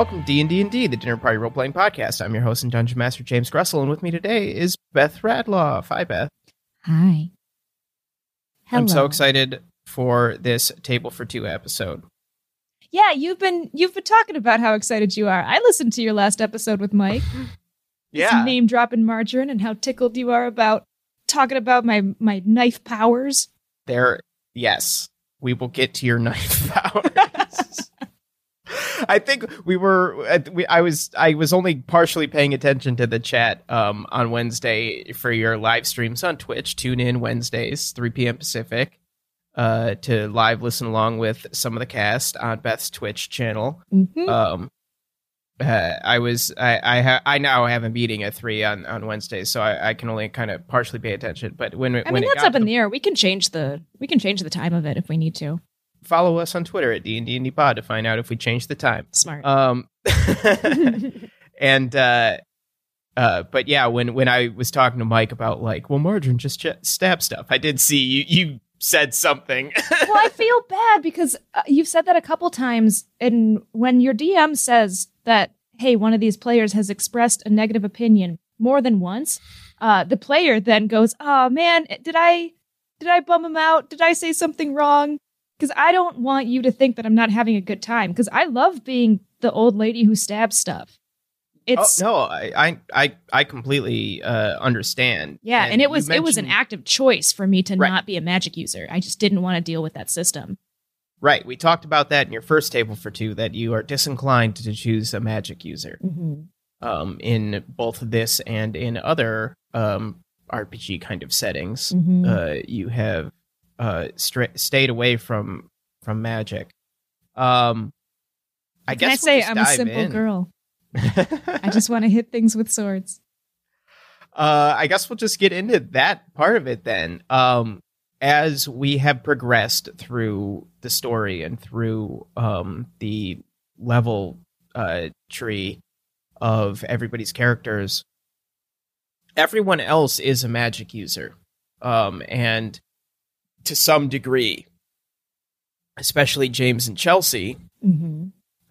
Welcome to D&D and D, the Dinner Party Role Playing Podcast. I'm your host and Dungeon Master James Gressel, and with me today is Beth Radloff. Hi, Beth. Hi. Hello. I'm so excited for this Table for Two episode. Yeah, you've been you've been talking about how excited you are. I listened to your last episode with Mike. Yeah, name dropping margarine and how tickled you are about talking about my my knife powers. there. Yes, we will get to your knife powers. I think we were. uh, We, I was. I was only partially paying attention to the chat um, on Wednesday for your live streams on Twitch. Tune in Wednesdays, 3 p.m. Pacific, uh, to live listen along with some of the cast on Beth's Twitch channel. Mhm. Um, uh, I was. I. I, ha- I now have a meeting at three on on Wednesdays, so I, I can only kind of partially pay attention. But when I when mean it that's up to in the air. We can change the we can change the time of it if we need to. Follow us on Twitter at D&D Pod to find out if we change the time. Smart. Um, and uh, uh, but yeah, when when I was talking to Mike about like, well, Margarine just ch- stab stuff, I did see you you said something. well, I feel bad because uh, you've said that a couple times, and when your DM says that, hey, one of these players has expressed a negative opinion more than once, uh, the player then goes, "Oh man, did I did I bum him out? Did I say something wrong?" Because I don't want you to think that I'm not having a good time. Because I love being the old lady who stabs stuff. It's oh, no, I I I, completely uh, understand. yeah, and, it you was it was an mentioned- active choice for me to Right. not be a magic user. I just didn't want to deal with that system. right. We talked about that in your first table for two that you are disinclined to choose a magic user. Mm-hmm. um, in both this and in other um, RPG kind of settings. Mhm. Uh, you have uh, stra- stayed away from from magic. Um, I Can I guess say we'll just I'm a simple in. girl? I just want to hit things with swords. uh, I guess we'll just get into that part of it then. Um, as we have progressed through the story and through um, the level uh, tree of everybody's characters, everyone else is a magic user, um, and to some degree, especially James and Chelsea. Mm-hmm.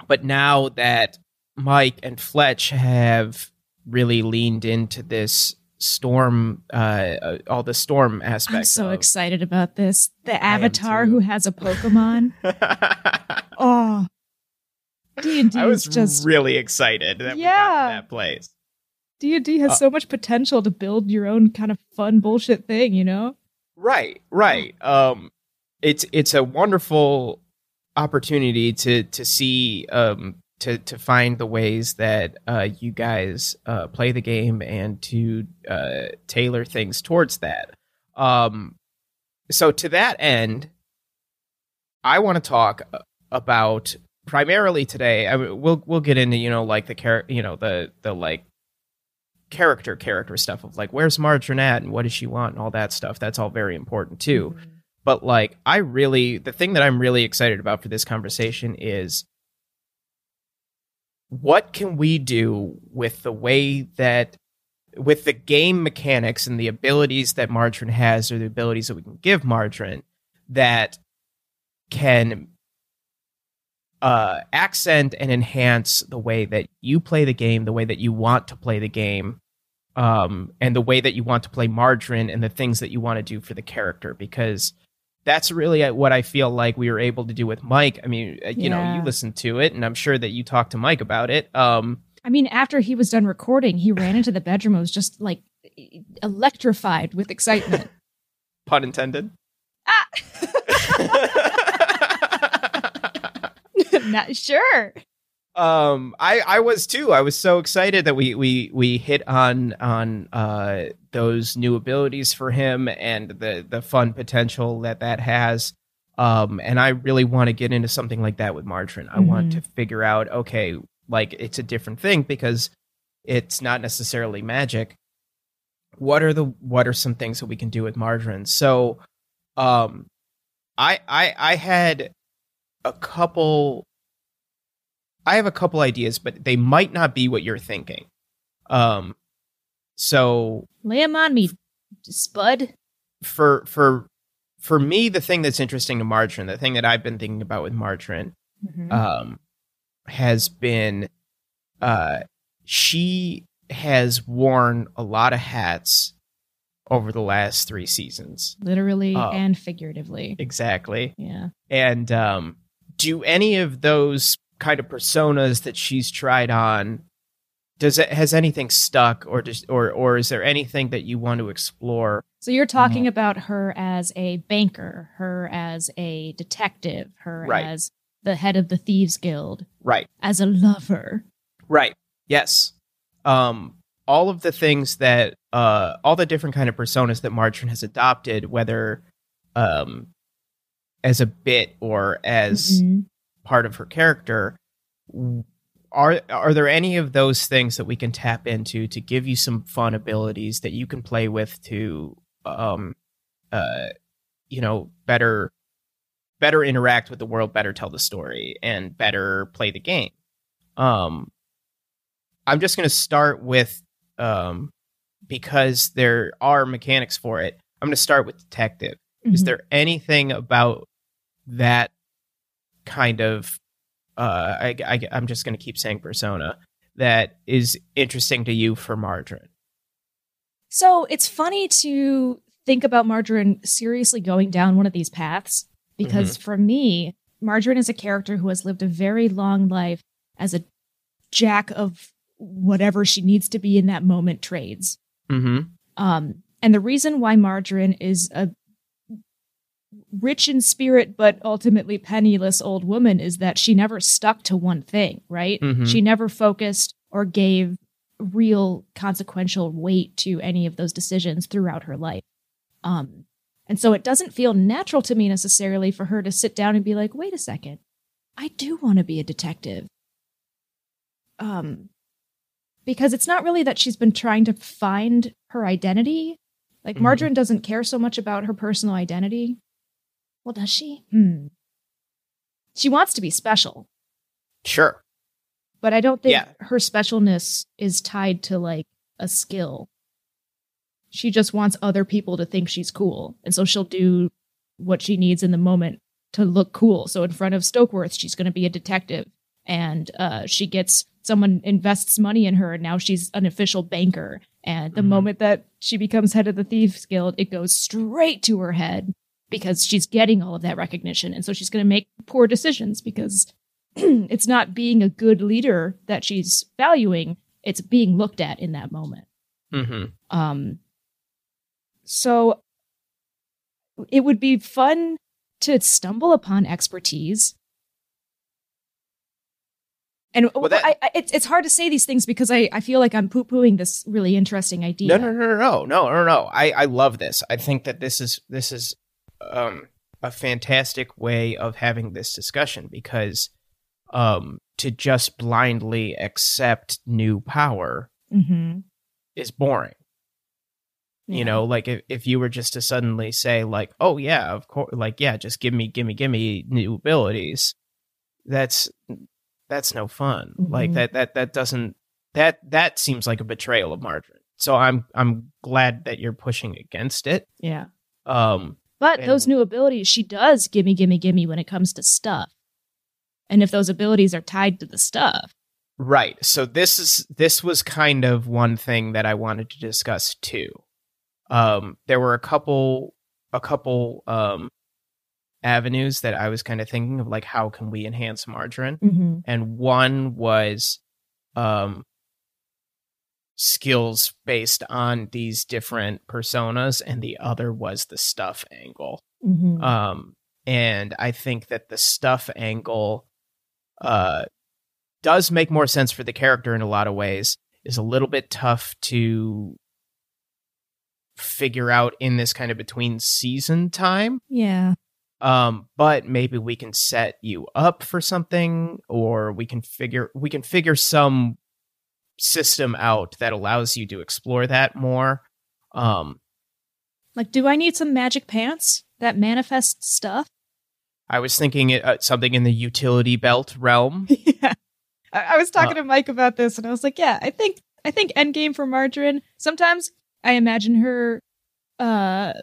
But now that Mike and Fletch have really leaned into this storm, uh, uh, all the storm aspects. I'm so excited about this. The avatar who has a Pokemon. oh, D and D I was just really excited that we got Yeah. that place. D and D has Uh, so much potential to build your own kind of fun bullshit thing. You know? Right, right. Um, it's it's a wonderful opportunity to to see um to to find the ways that uh you guys uh play the game and to uh tailor things towards that. Um, so to that end, I want to talk about primarily today. I mean, we'll we'll get into you know like the char- you know the the like character character stuff of like where's Margarine at and what does she want and all that stuff. That's all very important too. Mm-hmm. But like I really the thing that I'm really excited about for this conversation is what can we do with the way that with the game mechanics and the abilities that Margarine has or the abilities that we can give Margarine that can uh, accent and enhance the way that you play the game, the way that you want to play the game, um, and the way that you want to play Margarine and the things that you want to do for the character. Because that's really what I feel like we were able to do with Mike. I mean, uh, you know, you listened to it, and I'm sure that you talked to Mike about it. Um, I mean, after he was done recording, he ran into the bedroom and was just like electrified with excitement. pun intended. Not sure. um i i was too. I was so excited that we we we hit on on uh those new abilities for him and the the fun potential that that has. Um and i really want to get into something like that with margarine. I want Mhm. to figure out okay like it's a different thing because it's not necessarily magic. What are the what are some things that we can do with margarine? So um i i i had a couple I have a couple ideas, but they might not be what you're thinking. Um, so Lay him on me, Spud. for for for me, the thing that's interesting to margarine, the thing that I've been thinking about with margarine, Mhm. um, has been uh she has worn a lot of hats over the last 3 seasons. Literally Oh. and figuratively. Exactly. Yeah. And um do any of those kind of personas that she's tried on does it has anything stuck or just or or is there anything that you want to explore? So you're talking Mm-hmm. about her as a banker, her as a detective, her Right. as the head of the Thieves Guild, Right. as a lover. Right. Yes. Um all of the things that uh all the different kind of personas that Margarine has adopted whether um as a bit or as Mhm. Part of her character are are there any of those things that we can tap into to give you some fun abilities that you can play with to um uh you know better better interact with the world better tell the story and better play the game um i'm just going to start with um because there are mechanics for it i'm going to start with detective is Mhm. there anything about that kind of uh I, I i'm just going to keep saying persona that is interesting to you for margarine So it's funny to think about Margarine seriously going down one of these paths because Mm-hmm. for me, Margarine is a character who has lived a very long life as a jack of whatever she needs to be in that moment trades. mm-hmm Um, and the reason why Margarine is a rich in spirit but ultimately penniless old woman is that she never stuck to one thing, right? Mhm. She never focused or gave real consequential weight to any of those decisions throughout her life. Um, and so it doesn't feel natural to me necessarily for her to sit down and be like, wait a second, I do want to be a detective. Um, because it's not really that she's been trying to find her identity. Like Mhm. Margarine doesn't care so much about her personal identity. Well, does she? Hmm. She wants to be special, sure but I don't think Yeah. her specialness is tied to like a skill. She just wants other people to think she's cool. And so she'll do what she needs in the moment to look cool. So in front of Stokeworth, she's going to be a detective. And uh, she gets someone invests money in her, and now she's an official banker. And the Mhm. moment that she becomes head of the Thieves Guild, it goes straight to her head because she's getting all of that recognition. And so she's going to make poor decisions because it's not being a good leader that she's valuing, it's being looked at in that moment. mm-hmm Um, so it would be fun to stumble upon expertise. And Well, that- I, I, it's, it's hard to say these things because I, I feel like I'm poo pooing this really interesting idea. No, no, no, no, no, no, no, no. I, I love this. I think that this is this is um a fantastic way of having this discussion because um to just blindly accept new power Mm-hmm. is boring. You know, like if, if you were just to suddenly say like, "Oh yeah, of course," like yeah, just give me, give me, give me new abilities. That's that's no fun. Like Mhm. that that that doesn't that that seems like a betrayal of Margarine. So I'm I'm glad that you're pushing against it. Yeah. Um, But And- those new abilities, she does gimme, gimme, gimme when it comes to stuff. And if those abilities are tied to the stuff, right. So this is this was kind of one thing that I wanted to discuss too. Um, there were a couple a couple um avenues that I was kind of thinking of like how can we enhance margarine? And one was um skills based on these different personas and the other was the stuff angle. Mm-hmm. Um, and I think that the stuff angle uh, does make more sense for the character in a lot of ways. Is a little bit tough to figure out in this kind of between season time. yeah. Um, but maybe we can set you up for something, or we can figure we can figure some system out that allows you to explore that more. Um, Like, do I need some magic pants that manifest stuff? I was thinking it, uh, something in the utility belt realm. yeah. I, I was talking Uh, to Mike about this and I was like, yeah, I think I think Endgame for Margarine. Sometimes I imagine her uh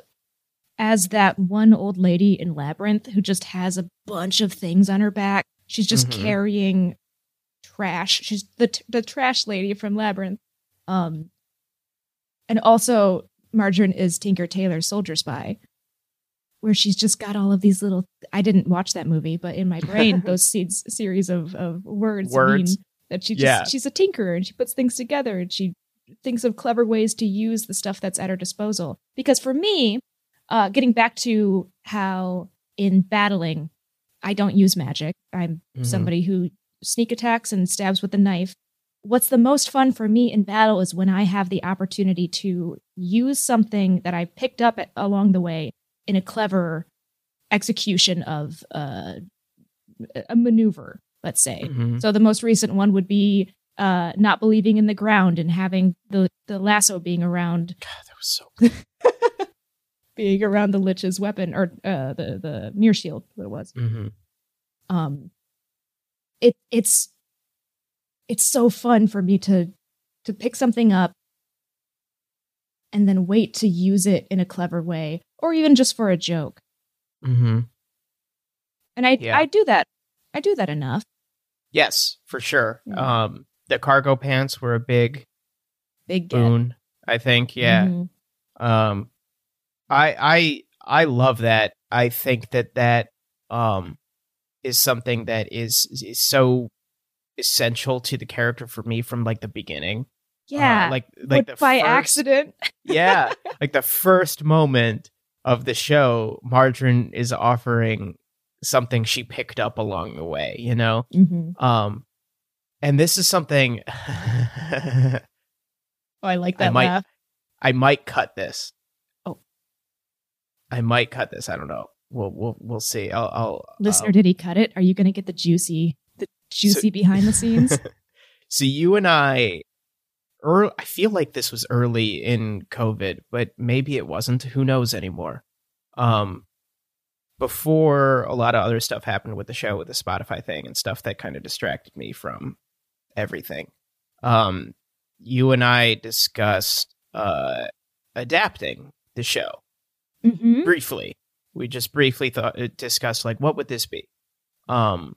as that one old lady in Labyrinth who just has a bunch of things on her back. She's just Mhm. carrying trash. She's the t- the trash lady from Labyrinth. Um, and also Margarine is Tinker Tailor's soldier spy, where she's just got all of these little. I didn't watch that movie, but in my brain, those seeds series of of words, Words. mean that she just Yeah. she's a tinkerer and she puts things together and she thinks of clever ways to use the stuff that's at her disposal. Because for me, uh, getting back to how in battling, I don't use magic. I'm Mhm. somebody who sneak attacks and stabs with a knife. What's the most fun for me in battle is when I have the opportunity to use something that I picked up at, along the way in a clever execution of uh, a maneuver, let's say. Mhm. So the most recent one would be uh, not believing in the ground and having the, the lasso being around God, that was so. being around the lich's weapon or uh, the the mirror shield, what it was. Mhm. um it it's it's so fun for me to to pick something up and then wait to use it in a clever way or even just for a joke Mm-hmm. and i Yeah. i do that i do that enough Yes, for sure. Yeah. Um, the cargo pants were a big big get. boon. I think. Yeah. Mhm. Um, I I I love that. I think that that um is something that is is so essential to the character for me from like the beginning. yeah Uh, like like the by first- accident yeah, like the first moment of the show, Margarine is offering something she picked up along the way. You know. Mhm. Um, and this is something oh i like that I might- laugh I might cut this. Oh. I might cut this. I don't know. We'll we'll we'll see. I'll, I'll listener um, did he cut it are you gonna get the juicy the juicy behind the scenes so you and I, ear I feel like this was early in COVID, but maybe it wasn't. Who knows anymore? Um, before a lot of other stuff happened with the show, with the Spotify thing and stuff that kind of distracted me from everything. Um, you and I discussed uh adapting the show hmm briefly. We just briefly thought uh, discussed like what would this be, um,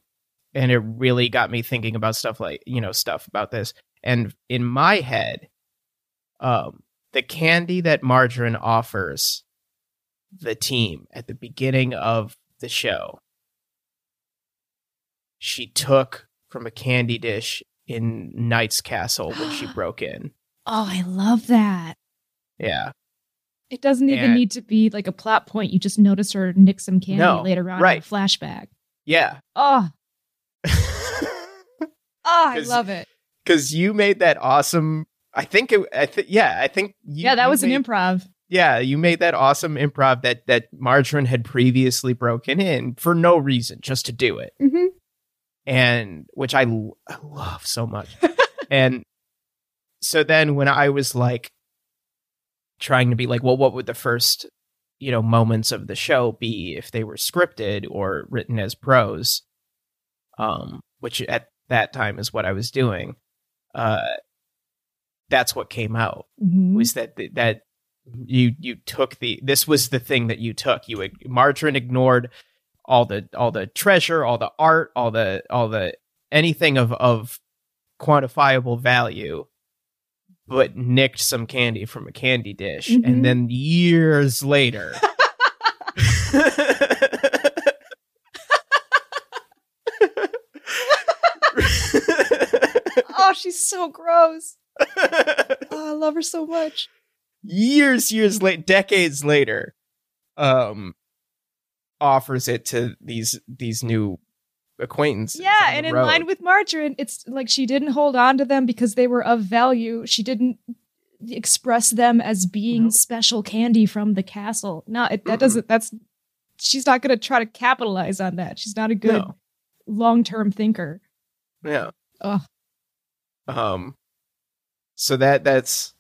and it really got me thinking about stuff like you know stuff about this. And in my head, um, the candy that Margarine offers the team at the beginning of the show, she took from a candy dish in Knight's Castle when she broke in. oh i love that Yeah, It doesn't even And- need to be like a plot point. You just notice her nick some candy No, later on right. in a flashback. yeah. Oh, oh, I love it. because you made that awesome. I think it. I think yeah. I think you, yeah, that was made, an improv. Yeah, you made that awesome improv that that Margarine had previously broken in for no reason, just to do it, Mm-hmm. and which I l- I love so much. and so then when I was like trying to be like, well, what would the first you know moments of the show be if they were scripted or written as prose? Um, which at that time is what I was doing. Uh, that's what came out Mm-hmm. was that that you you took the this was the thing that you took you Margarine ignored all the all the treasure all the art all the all the anything of of quantifiable value but nicked some candy from a candy dish Mhm. and then years later oh, she's so gross. Oh, I love her so much. years years late decades later um offers it to these these new acquaintances Yeah, and in road. line with Margarine, it's like she didn't hold on to them because they were of value. She didn't express them as being Nope. special candy from the castle. No, it, that Mm-mm. doesn't. That's she's not going to try to capitalize on that. She's not a good No. long-term thinker. yeah Ugh. um so that that's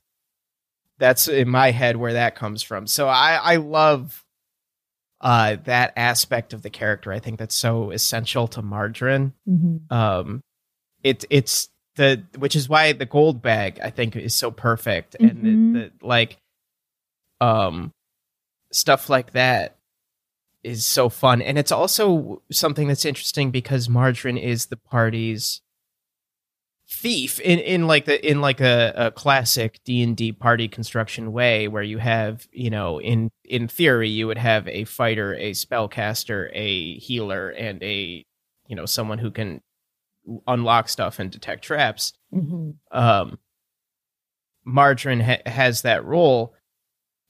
that's in my head where that comes from so i i love uh that aspect of the character i think that's so essential to margarine Mm-hmm. um it it's the which is why the gold bag i think is so perfect Mhm. and the, the like um stuff like that is so fun and it's also something that's interesting because margarine is the party's thief in, in like the in like a, a classic d&d party construction way where you have you know in in theory you would have a fighter a spellcaster a healer and a you know someone who can unlock stuff and detect traps Mm-hmm. um margarine ha- has that role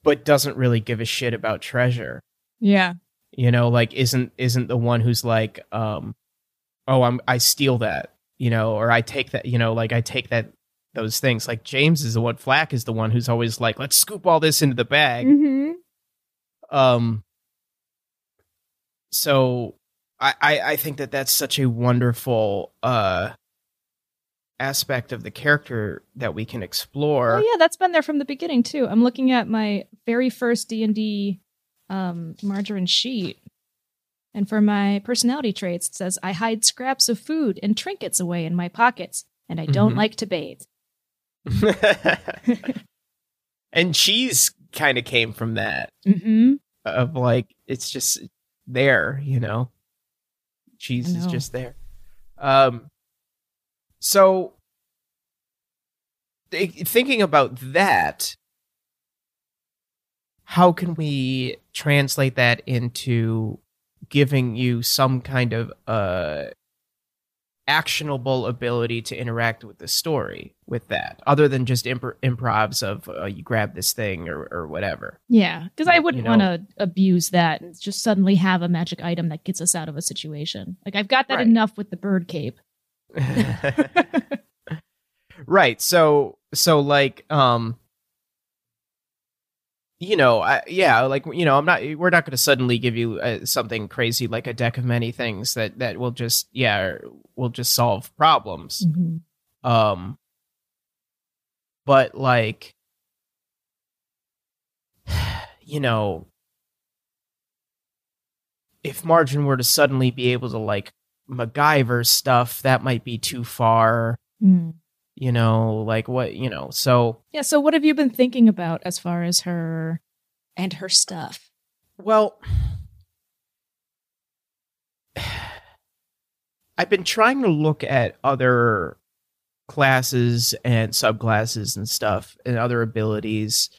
but doesn't really give a shit about treasure Yeah. you know like isn't isn't the one who's like um oh i'm i steal that you know or i take that you know like i take that those things like james is the one flack is the one who's always like let's scoop all this into the bag Mm-hmm. um so I, I i think that that's such a wonderful uh aspect of the character that we can explore Oh yeah, that's been there from the beginning too. I'm looking at my very first D and D um, margarine sheet, and for my personality traits, it says I hide scraps of food and trinkets away in my pockets, and I don't Mhm. like to bathe. and cheese kind of came from that Mm-hmm. of like it's just there, you know. Cheese I is just there. Um so th- thinking about that how can we translate that into giving you some kind of uh actionable ability to interact with the story with that other than just impro- improvs of uh, you grab this thing or, or whatever Yeah, because I wouldn't know- want to abuse that and just suddenly have a magic item that gets us out of a situation. Like I've got that Right. enough with the bird cape. right so so like um you know I, yeah like you know i'm not we're not going to suddenly give you uh, something crazy like a deck of many things that that will just yeah will just solve problems Mhm. um but like you know if margin were to suddenly be able to like MacGyver stuff that might be too far Mm. You know like what you know so Yeah. So what have you been thinking about as far as her and her stuff? well i've been trying to look at other classes and subclasses and stuff and other abilities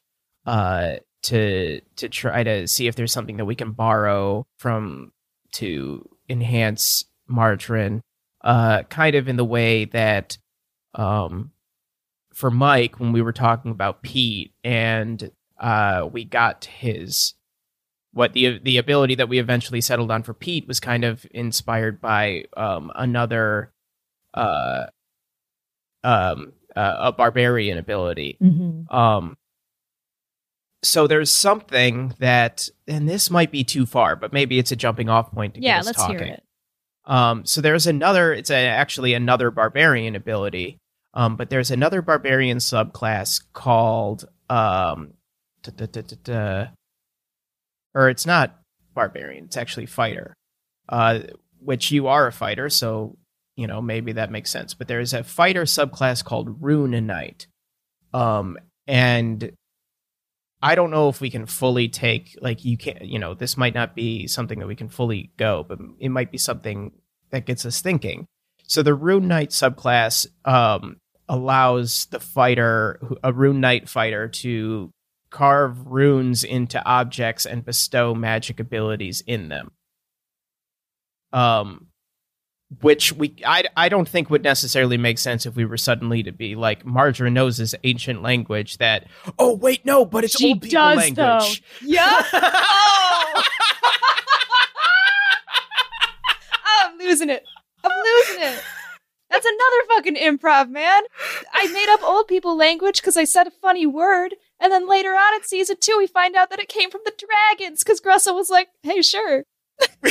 uh to to try to see if there's something that we can borrow from to enhance margarine uh kind of in the way that um for Mike when we were talking about Pete and uh we got his what the the ability that we eventually settled on for Pete was kind of inspired by um another uh um uh, a barbarian ability Mm-hmm. um so there's something that and this might be too far but maybe it's a jumping off point to Yeah. get us Let's talking hear it. Um, so there's another. It's a, actually another barbarian ability. Um, but there's another barbarian subclass called um, da- da- da- or it's not barbarian. It's actually fighter. Uh, which you are a fighter, so you know maybe that makes sense. But there's a fighter subclass called Rune Knight. Um, and I don't know if we can fully take like you can't you know this might not be something that we can fully go, but it might be something that gets us thinking. So the Rune Knight subclass um, allows the fighter, a Rune Knight fighter, to carve runes into objects and bestow magic abilities in them. Um, which we I, I don't think would necessarily make sense if we were suddenly to be like Marjorie knows this ancient language that oh wait no but it's She old people does, language. Yeah. oh. I'm losing it. I'm losing it. That's another fucking improv, man. I made up old people language because I said a funny word, and then later on in season two, we find out that it came from the dragons because Gressel was like, "Hey, sure."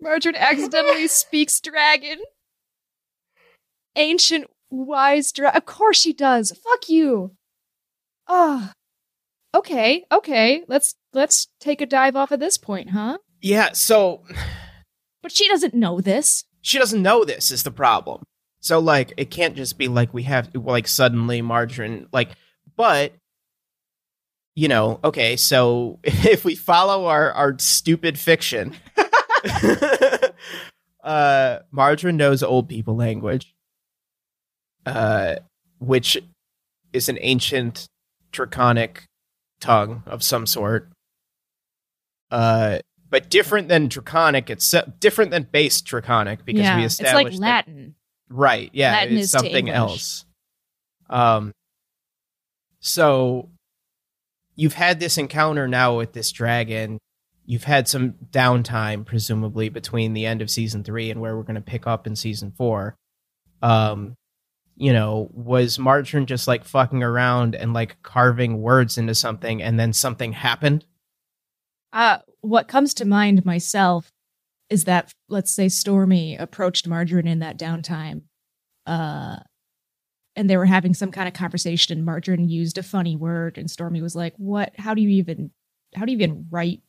Margarine accidentally speaks dragon. Ancient wise dragon. Of course she does. Fuck you. Oh. Okay, okay. Let's let's take a dive off of this point, huh? yeah, so But she doesn't know this. she doesn't know this is the problem. So like it can't just be like we have like suddenly margarine like but you know, okay, so if we follow our our stupid fiction uh, Margarine knows old people language, uh, which is an ancient draconic tongue of some sort. Uh, but different than draconic. It's different than base draconic because yeah, we it's established like that- Latin. right. Yeah, Latin it's is something else. Um, so you've had this encounter now with this dragon. You've had some downtime, presumably between the end of season three and where we're going to pick up in season four. Um, you know, was Margarine just like fucking around and like carving words into something, and then something happened? Uh, what comes to mind myself is that, let's say, Stormy approached Margarine in that downtime, uh, and they were having some kind of conversation, and Margarine used a funny word, and Stormy was like, "What? How do you even? How do you even write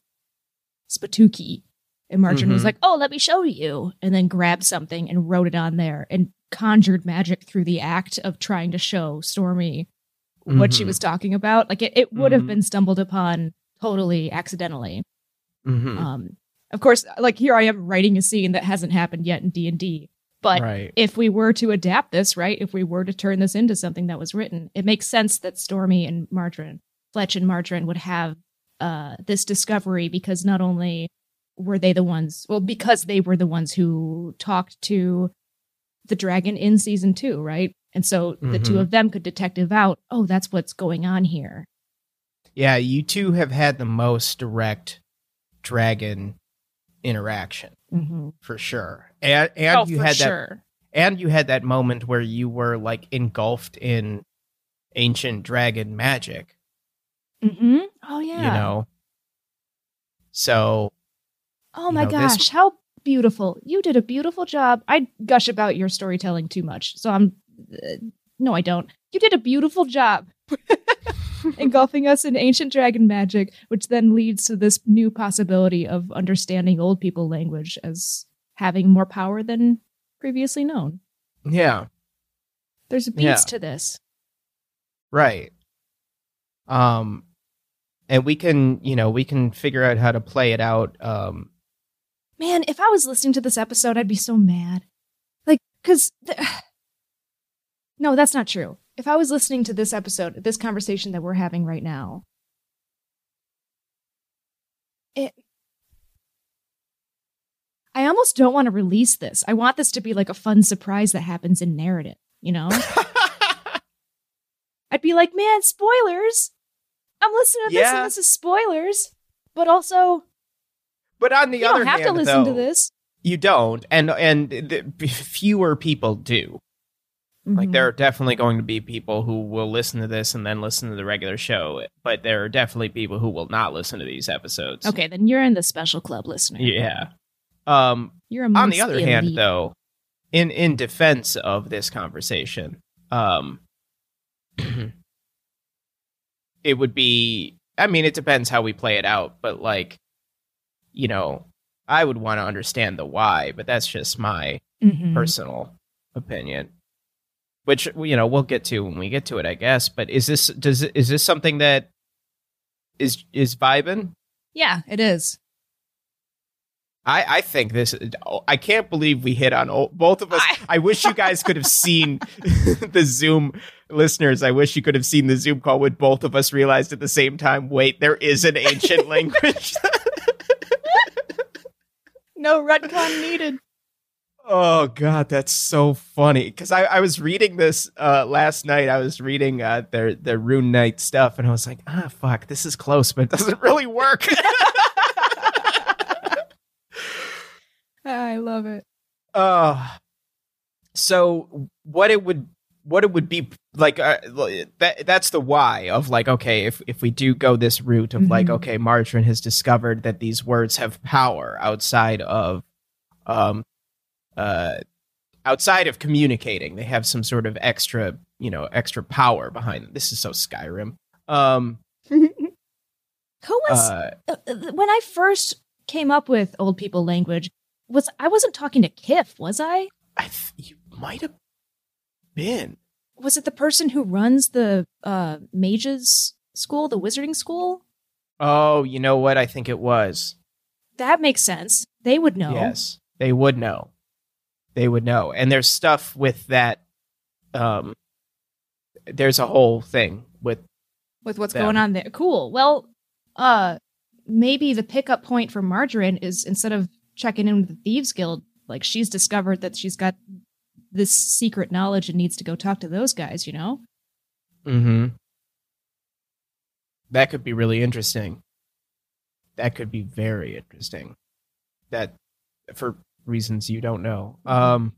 Spatuki?" And Margarine was Mhm. like, "Oh, let me show you," and then grabbed something and wrote it on there, and conjured magic through the act of trying to show Stormy what she Mhm. was talking about. Like it, it would have Mhm. been stumbled upon totally accidentally. Mhm. Um, of course, like here I am writing a scene that hasn't happened yet in D and D. But right. if we were to adapt this, right, if we were to turn this into something that was written, it makes sense that Stormy and Margarine, Fletch and Margarine would have uh, this discovery because not only were they the ones, well, because they were the ones who talked to the dragon in season two, right? And so the two Mhm. of them could detective out, oh, that's what's going on here. Yeah, you two have had the most direct dragon interaction Mm-hmm. for sure, and and oh, you had that, and you had that moment where you were like engulfed in ancient dragon magic. Mm-hmm. Oh yeah. You know, so Oh you my know, this- gosh, how beautiful. You did a beautiful job. I gush about your storytelling too much. So I'm uh, no, I don't. You did a beautiful job. Engulfing us in ancient dragon magic, which then leads to this new possibility of understanding old people language as having more power than previously known. yeah, There's beats Yeah. to this. right. Um, and we can, you know, we can figure out how to play it out. Um, Man, if I was listening to this episode, I'd be so mad. Like, because. no, that's not true. If I was listening to this episode, this conversation that we're having right now, it. I almost don't want to release this. I want this to be like a fun surprise that happens in narrative, you know? I'd be like, man, spoilers. I'm listening to this Yeah. and this is spoilers. But also, but on the you other don't have hand, to listen to this. You don't, and and the, fewer people do. Like Mhm. there are definitely going to be people who will listen to this and then listen to the regular show, but there are definitely people who will not listen to these episodes. Okay, then you're in the special club listener. Yeah. Um You're on the other hand though, in in defense of this conversation, um it would be I mean it depends how we play it out, but like you know, I would want to understand the why, but that's just my Mhm. personal opinion. Which you know we'll get to when we get to it i guess but is this does is this something that is is vibing Yeah, it is. i i think this i can't believe we hit on both of us. I- i, wish you guys could have seen the zoom listeners. I wish you could have seen the zoom call when both of us realized at the same time wait there is an ancient language No retcon needed. Oh god, that's so funny. Because I, I was reading this uh, last night. I was reading uh, their their Rune Knight stuff, and I was like, ah, fuck, this is close, but it doesn't really work. I love it. uh, so what it would what it would be like uh, that that's the why of like okay if if we do go this route of like Mhm. okay Margarine has discovered that these words have power outside of um uh outside of communicating they have some sort of extra you know extra power behind them this is so Skyrim um Who was uh uh, uh, when I first came up with old people language? Was I wasn't talking to Kif, was I? I th- you might have been Was it the person who runs the uh mages school, the wizarding school? oh you know what I think it was That makes sense. They would know. Yes, they would know. they would know. And there's stuff with that. Um, there's a whole thing with with what's them. going on there. Cool. Well, uh, maybe the pickup point for Margarine is instead of checking in with the Thieves Guild, like she's discovered that she's got this secret knowledge and needs to go talk to those guys. You know? Mm-hmm. That could be really interesting. That could be very interesting. That for reasons you don't know. Um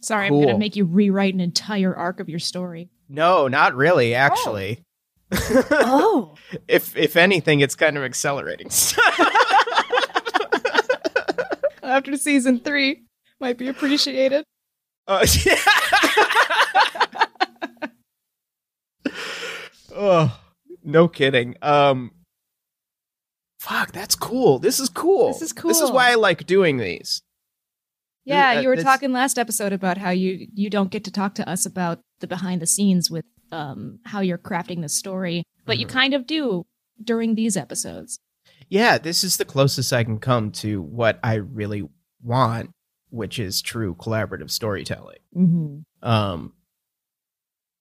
Sorry, I'm gonna make you rewrite an entire arc of your story. no, not really actually. Oh. if if anything it's kind of accelerating. After season three, might be appreciated. Uh, oh, no kidding. Um Fuck, that's cool. This is cool. This is cool. This is why I like doing these. Yeah, Uh, you were talking last episode about how you you don't get to talk to us about the behind the scenes with um how you're crafting the story, but you Mhm. kind of do during these episodes. Yeah, this is the closest I can come to what I really want, which is true collaborative storytelling. Mm-hmm. Um,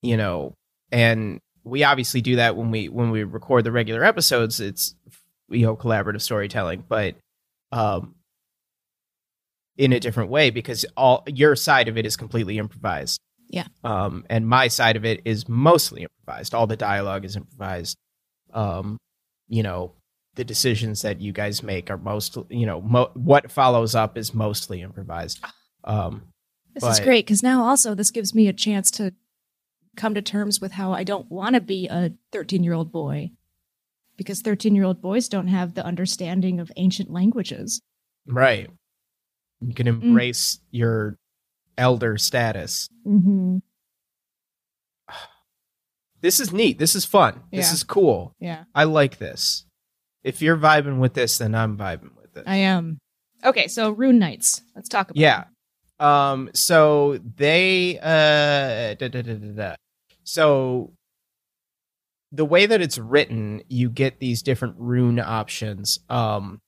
you know, and we obviously do that when we when we record the regular episodes. It's you know collaborative storytelling, but um, in a different way because all your side of it is completely improvised. Yeah. Um, and my side of it is mostly improvised. All the dialogue is improvised. Um, you know, the decisions that you guys make are most, you know, mo- what follows up is mostly improvised. Um, This is great because now also this gives me a chance to come to terms with how I don't want to be a 13 year old boy because 13 year old boys don't have the understanding of ancient languages. right. You can embrace your elder status. Mm-hmm. This is neat. This is fun. This is cool. Yeah, I like this. If you're vibing with this, then I'm vibing with it. I am. Okay, so Rune Knights. Let's talk about Yeah. Um. So they. Uh. Da, da, da, da, da. So the way that it's written, you get these different rune options. Um.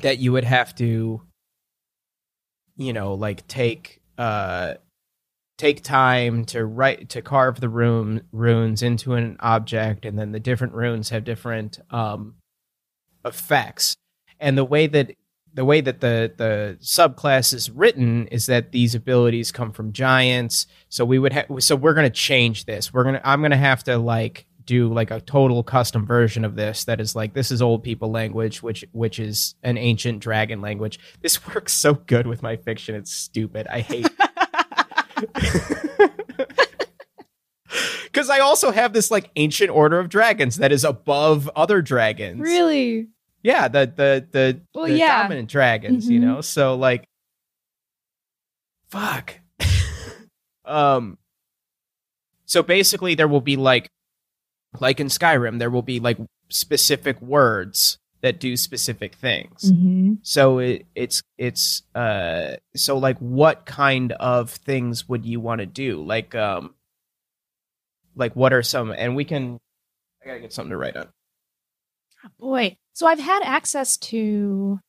That you would have to. You know, like take. Uh. Take time to write to carve the rune runes into an object, and then the different runes have different um effects. And the way that the way that the the subclass is written is that these abilities come from giants. So we would have so we're going to change this. We're going to I'm going to have to like do like a total custom version of this that is like this is old people language which which is an ancient dragon language. This works so good with my fiction. It's stupid. I hate Cuz I also have this like ancient order of dragons that is above other dragons. Really? Yeah, the the the, Well, the yeah. dominant dragons, you Mhm. know. So like, fuck. um. So basically, there will be like, like in Skyrim, there will be like specific words that do specific things. Mm-hmm. So it, it's it's uh so like what kind of things would you want to do? Like um like what are some and we can I gotta get something to write on. Oh, boy. So I've had access to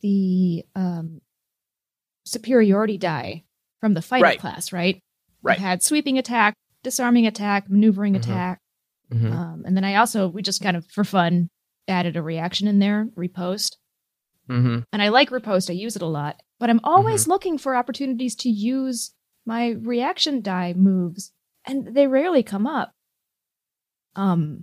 the um, superiority die from the fighter Right. class, right? Right. I've had sweeping attack, disarming attack, maneuvering Mhm. attack. Mhm. Um, and then I also, we just kind of for fun added a reaction in there, riposte. Mhm. And I like riposte, I use it a lot. But I'm always Mm-hmm. looking for opportunities to use my reaction die moves, and they rarely come up. Um,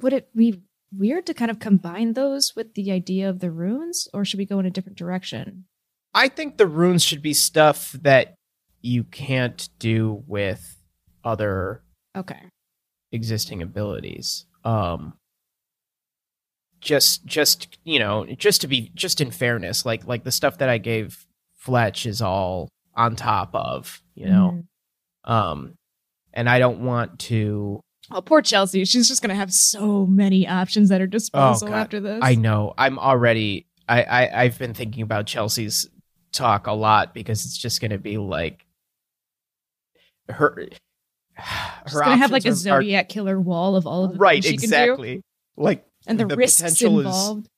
would it be weird to kind of combine those with the idea of the runes, or should we go in a different direction? I think the runes should be stuff that you can't do with other Okay. existing abilities. Um just just you know, just to be just in fairness, like like the stuff that I gave Fletch is all on top of, you know. Mhm. Um and I don't want to Oh, poor Chelsea. She's just going to have so many options at her disposal Oh, after this. I know. I'm already I, I I've been thinking about Chelsea's talk a lot because it's just going to be like her She's her to have like a options are- Zodiac killer wall of all of the right things she can do. exactly like and the, The risks potential is- involved.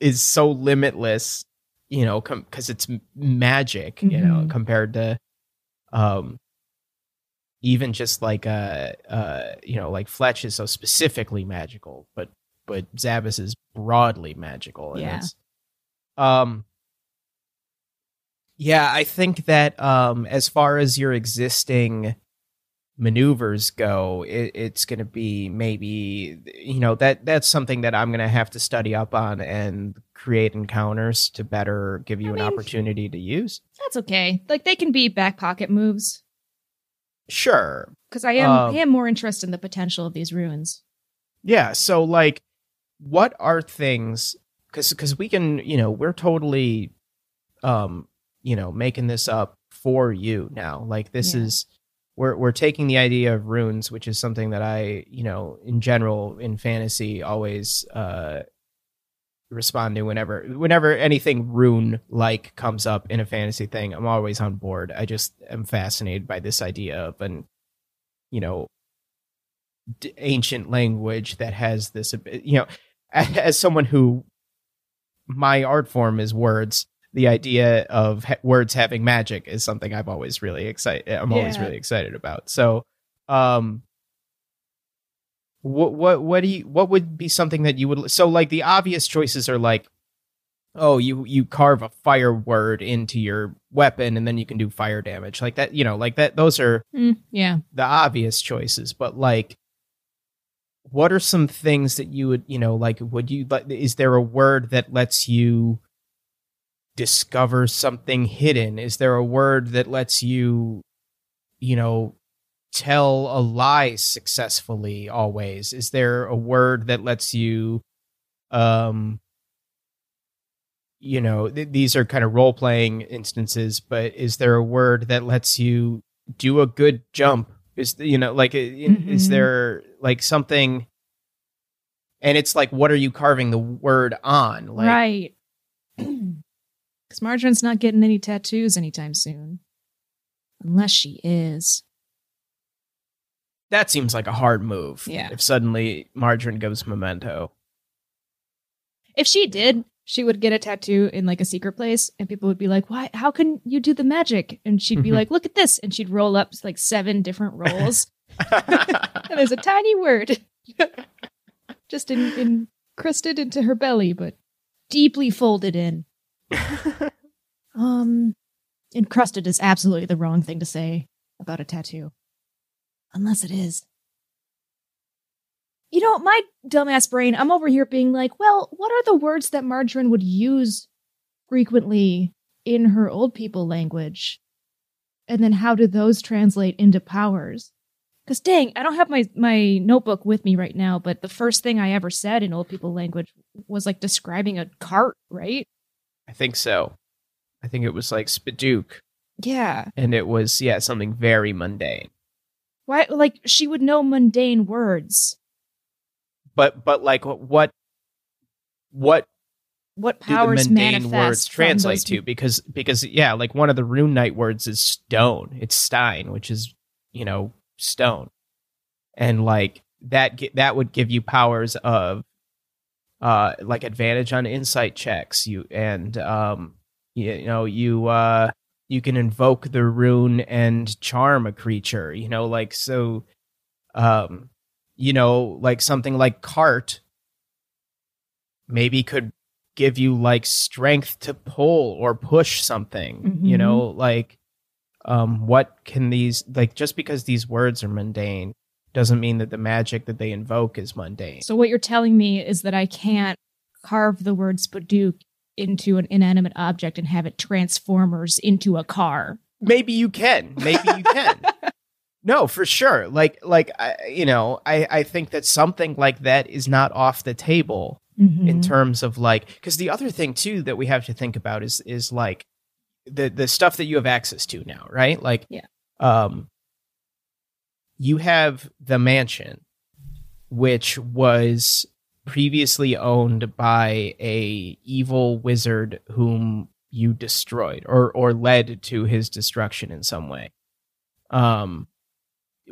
is so limitless, you know, because it's m- magic, you know, Mhm. compared to, um, even just like uh, uh, you know, like Fletch is so specifically magical, but but Zabas is broadly magical. And Yeah. It's, um. Yeah, I think that um, as far as your existing maneuvers go, it, it's going to be maybe you know that that's something that I'm going to have to study up on and create encounters to better give you I an mean- opportunity to use. That's okay. Like they can be back pocket moves Sure, because I am Um, I am more interested in the potential of these runes Yeah. So, like, what are things? Because because we can, you know, we're totally, um, you know, making this up for you now. Like, this Yeah. is we're we're taking the idea of runes, which is something that I, you know, in general in fantasy always uh respond to whenever whenever anything rune like comes up in a fantasy thing i'm always on board. I just am fascinated by this idea of an you know d- ancient language that has this you know as someone who my art form is words the idea of ha- words having magic is something i've always really excited i'm always really excited about so um what what what do you what would be something that you would so like the obvious choices are like oh you you carve a fire word into your weapon and then you can do fire damage like that you know like that those are Mm, yeah. the obvious choices, but like what are some things that you would, you know, like would you like is there a word that lets you discover something hidden? Is there a word that lets you you know tell a lie successfully always? Is there a word that lets you um you know, th- these are kind of role playing instances, but is there a word that lets you do a good jump is you know like i- is there like something and it's like what are you carving the word on like right. Because Marjorie's not getting any tattoos anytime soon. Unless she is. that seems like a hard move Yeah. if suddenly margarine goes memento If she did, she would get a tattoo in like a secret place, and people would be like, "Why? How can you do the magic?" And she'd be like, "Look at this!" And she'd roll up like seven different rolls, and there's a tiny word just in, encrusted into her belly, but deeply folded in. Um, encrusted is absolutely the wrong thing to say about a tattoo, unless it is. You know, my dumbass brain, I'm over here being like, well, what are the words that Margarine would use frequently in her old people language? And then how do those translate into powers? Because dang, I don't have my, my notebook with me right now, but the first thing I ever said in old people language was like describing a cart, right? I think so. I think it was like spadook Yeah. and it was yeah something very mundane. Why, like, she would know mundane words. but but like what what What do the powers mundane manifest words translate those- to because because yeah like one of the rune knight words is stone. It's stein which is you know stone. And like that that would give you powers of uh like advantage on insight checks you and um you, you know you uh you can invoke the rune and charm a creature you know like so um you know like something like cart maybe could give you like strength to pull or push something you Mhm. know like um what can these like just because these words are mundane doesn't mean that the magic that they invoke is mundane So what you're telling me is that I can't carve the word spadook into an inanimate object and have it transformers into a car. maybe you can maybe you can no for sure like like I, you know i i think that something like that is not off the table Mm-hmm. in terms of like because the other thing too that we have to think about is is like the the stuff that you have access to now right like Yeah. um you have the mansion which was previously owned by a evil wizard whom you destroyed or or led to his destruction in some way um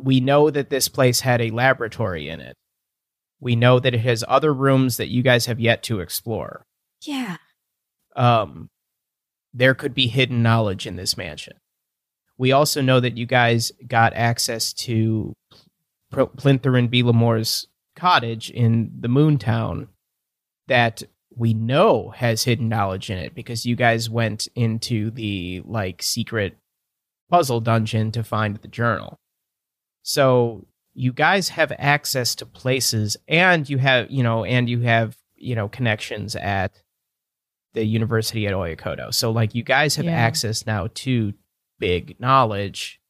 we know that this place had a laboratory in it We know that it has other rooms that you guys have yet to explore. Yeah. Um, there could be hidden knowledge in this mansion. We also know that you guys got access to Pl- Plinther and Belamore's cottage in the Moon Town that we know has hidden knowledge in it because you guys went into the like secret puzzle dungeon to find the journal. So you guys have access to places and you have, you know, and you have, you know, connections at the university at Oyakoto. So like you guys have Yeah. access now to big knowledge.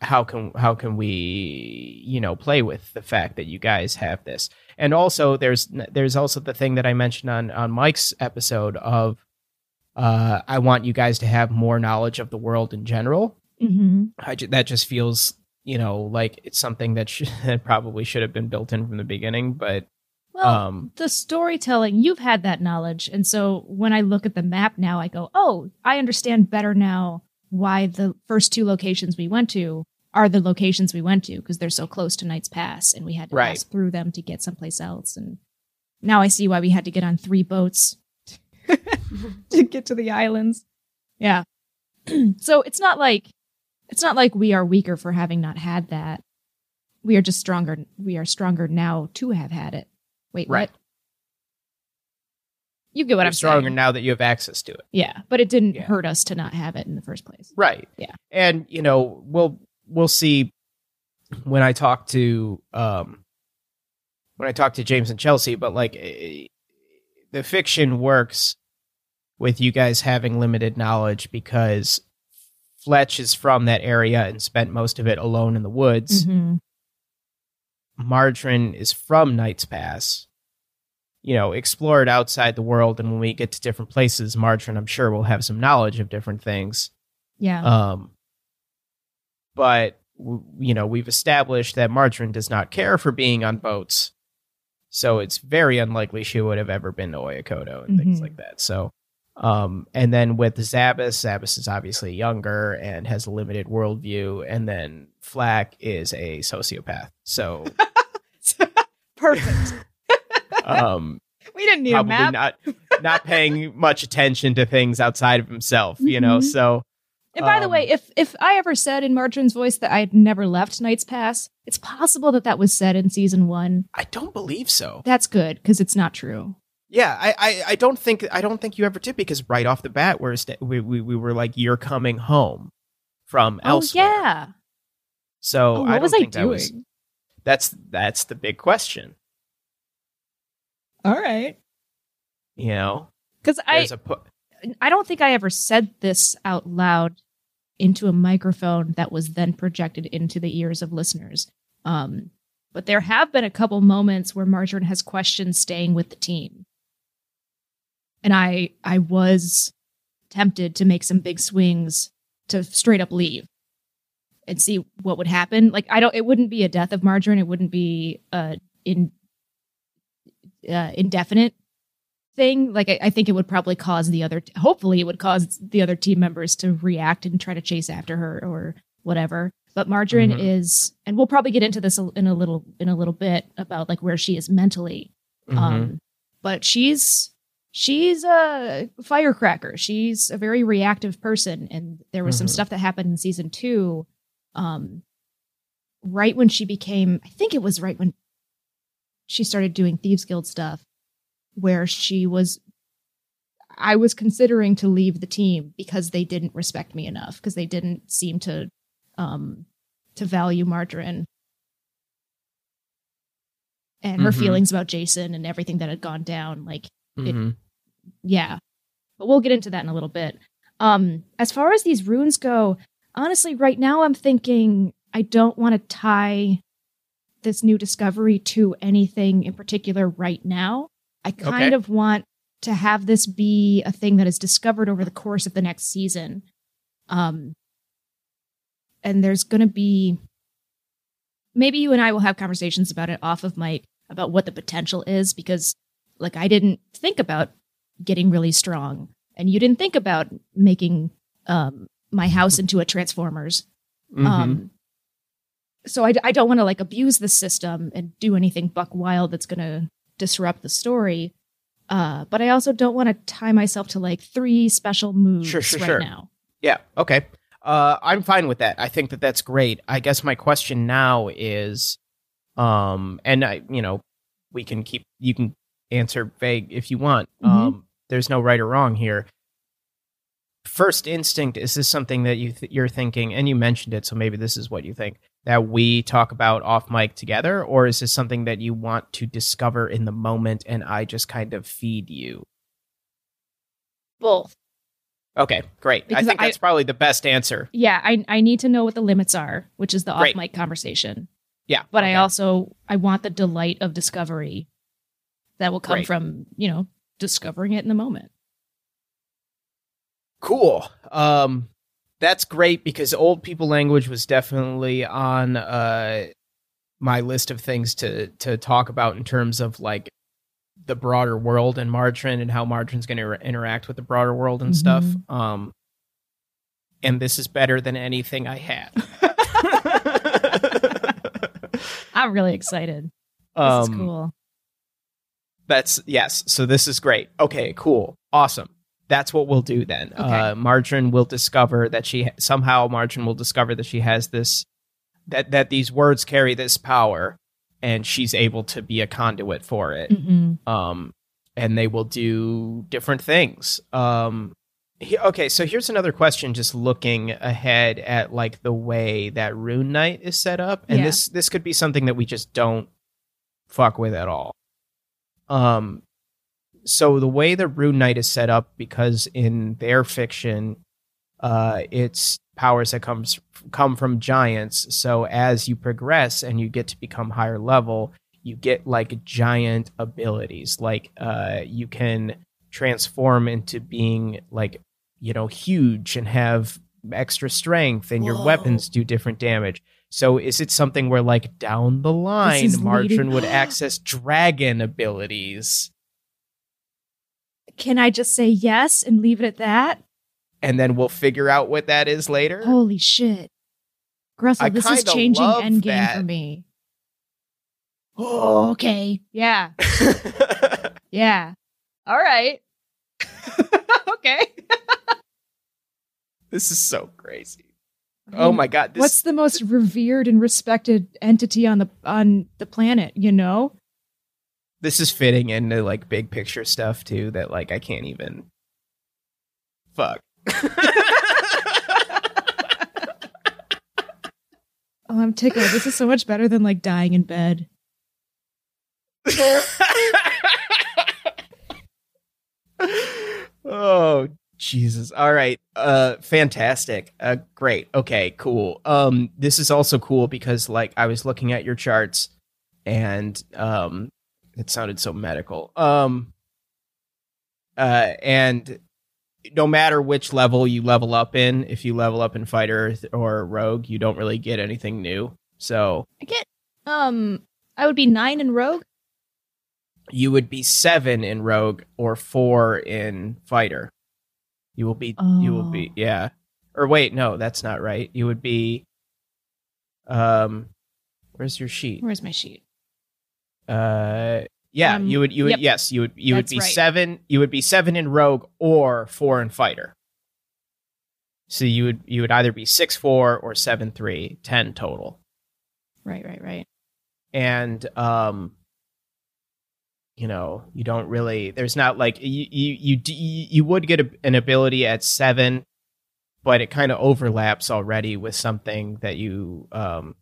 How can how can we, you know, play with the fact that you guys have this? And also there's there's also the thing that I mentioned on on Mike's episode of uh I want you guys to have more knowledge of the world in general. Mm-hmm. I ju- that just feels, you know, like it's something that, sh- that probably should have been built in from the beginning, but Well, um the storytelling, you've had that knowledge. And so when I look at the map now, I go, oh, I understand better now why the first two locations we went to are the locations we went to because they're so close to Knight's Pass and we had to Right. pass through them to get someplace else. And now I see why we had to get on three boats to get to the islands. Yeah. so it's not like it's not like we are weaker for having not had that. We are just stronger. We are stronger now to have had it. Wait, Right. what? You get what you're I'm stronger saying. now that you have access to it. Yeah, but it didn't Yeah. hurt us to not have it in the first place. Right. Yeah. And you know, we'll we'll see when I talk to um when I talk to James and Chelsea, but like eh, the fiction works with you guys having limited knowledge because Fletch is from that area and spent most of it alone in the woods. Mhm. Margarine is from Knight's Pass. You know, explored outside the world, and when we get to different places, Margarine, I'm sure, will have some knowledge of different things. Yeah. Um, but w- you know, we've established that Margarine does not care for being on boats, so it's very unlikely she would have ever been to Oyakoto and things Mhm. like that. So, um, and then with Zabas, Zabas is obviously younger and has a limited worldview, and then Flack is a sociopath. So, Perfect. Um, we didn't need probably not not paying much attention to things outside of himself. You know, Mhm. so. And by the Um, way, if if I ever said in Margarine's voice that I had never left Knight's Pass, it's possible that that was said in season one. I don't believe so. That's good because it's not true. Yeah, I, I, I don't think I don't think you ever did because right off the bat we're sta- we, we we were like you're coming home from elsewhere. Oh yeah. So Oh, I what don't was I think that doing? was that's that's the big question. All right. You know, Because I there's a pu- I don't think I ever said this out loud into a microphone that was then projected into the ears of listeners. Um, but there have been a couple moments where Margarine has questioned staying with the team. And I I was tempted to make some big swings to straight up leave and see what would happen. Like I don't it wouldn't be a death of Margarine, it wouldn't be uh in uh, indefinite thing like I, I think it would probably cause the other hopefully it would cause the other team members to react and try to chase after her or whatever but margarine Mhm. is and we'll probably get into this in a little in a little bit about like where she is mentally Mhm. um but she's she's a firecracker she's a very reactive person and there was some Mhm. stuff that happened in season two um right when she became i think it was right when she started doing thieves guild stuff where she was i was considering to leave the team because they didn't respect me enough because they didn't seem to um to value margarine and her Mhm. feelings about jason and everything that had gone down like it- Mhm. yeah but we'll get into that in a little bit um as far as these runes go honestly right now i'm thinking i don't want to tie this new discovery to anything in particular right now i kind Okay. of want to have this be a thing that is discovered over the course of the next season um and there's going to be maybe you and i will have conversations about it off of mic about what the potential is because like i didn't think about getting really strong and you didn't think about making um my house into a transformers Mhm. um so I, I don't want to like abuse the system and do anything buck wild that's going to disrupt the story. Uh, but I also don't want to tie myself to like three special moves Sure, sure, right sure. now. Yeah. Okay. Uh, I'm fine with that. I think that that's great. I guess my question now is, um, and I, you know, we can keep you can answer vague if you want. Mhm. Um, there's no right or wrong here. First instinct is this something that you th- you're thinking, and you mentioned it, so maybe this is what you think that we talk about off mic together, or is this something that you want to discover in the moment, and I just kind of feed you? Both. Okay, great. I Because think I- that's probably the best answer. Yeah, I I need to know what the limits are, which is the off mic conversation. Yeah, But I also I want the delight of discovery that will come Great. from, you know, discovering it in the moment. Cool. Um, that's great because old people language was definitely on uh my list of things to to talk about in terms of like the broader world and Margarine and how Margarine's going to interact with the broader world and stuff. Um, and this is better than anything I had. I'm really excited. This um, is cool. That's yes. So this is great. Okay, cool, awesome. That's what we'll do then. Okay. Uh, Margarine will discover that she somehow Margarine will discover that she has this that that these words carry this power, and she's able to be a conduit for it. hmm Um, and they will do different things. Um, he- okay, so here's another question. Just looking ahead at like the way that Rune Knight is set up, and Yeah. this this could be something that we just don't fuck with at all. Um, so the way the Rune Knight is set up, because in their fiction, uh, it's powers that comes come from giants. So as you progress and you get to become higher level, you get like giant abilities. Like uh, you can transform into being like you know huge and have extra strength, and your weapons do different damage. So is it something where like down the line, leading- would access dragon abilities? Can I just say yes and leave it at that? and then we'll figure out what that is later. Holy shit. Gressel, I this is changing endgame that. for me. Oh, okay. Yeah. Yeah. All right. okay. this is so crazy. Oh my god! This, What's the most revered and respected entity on the on the planet, you know? This is fitting into like big picture stuff too. That like I can't even. Fuck. Oh, I'm tickled. This is so much better than like dying in bed. oh Jesus! All right, uh, fantastic. Uh, great. Okay, cool. Um, this is also cool because like I was looking at your charts, and um, it sounded so medical. Um, uh, and no matter which level you level up in, if you level up in fighter or rogue, you don't really get anything new. So I get um I would be nine in rogue. you would be seven in rogue or four in fighter. You will be. You will be. Oh. Yeah. Or wait, no, that's not right. You would be. Um, where's your sheet? Where's my sheet? Uh, yeah, Um, you would. You would. yep. Yes, you would. You would be right. seven. You would be seven in rogue or four in fighter. So you would you would either be six four or seven three, ten total. Right, right, right. and um you know you don't really there's not like you you you, you would get a, an ability at 7 but it kind of overlaps already with something that you um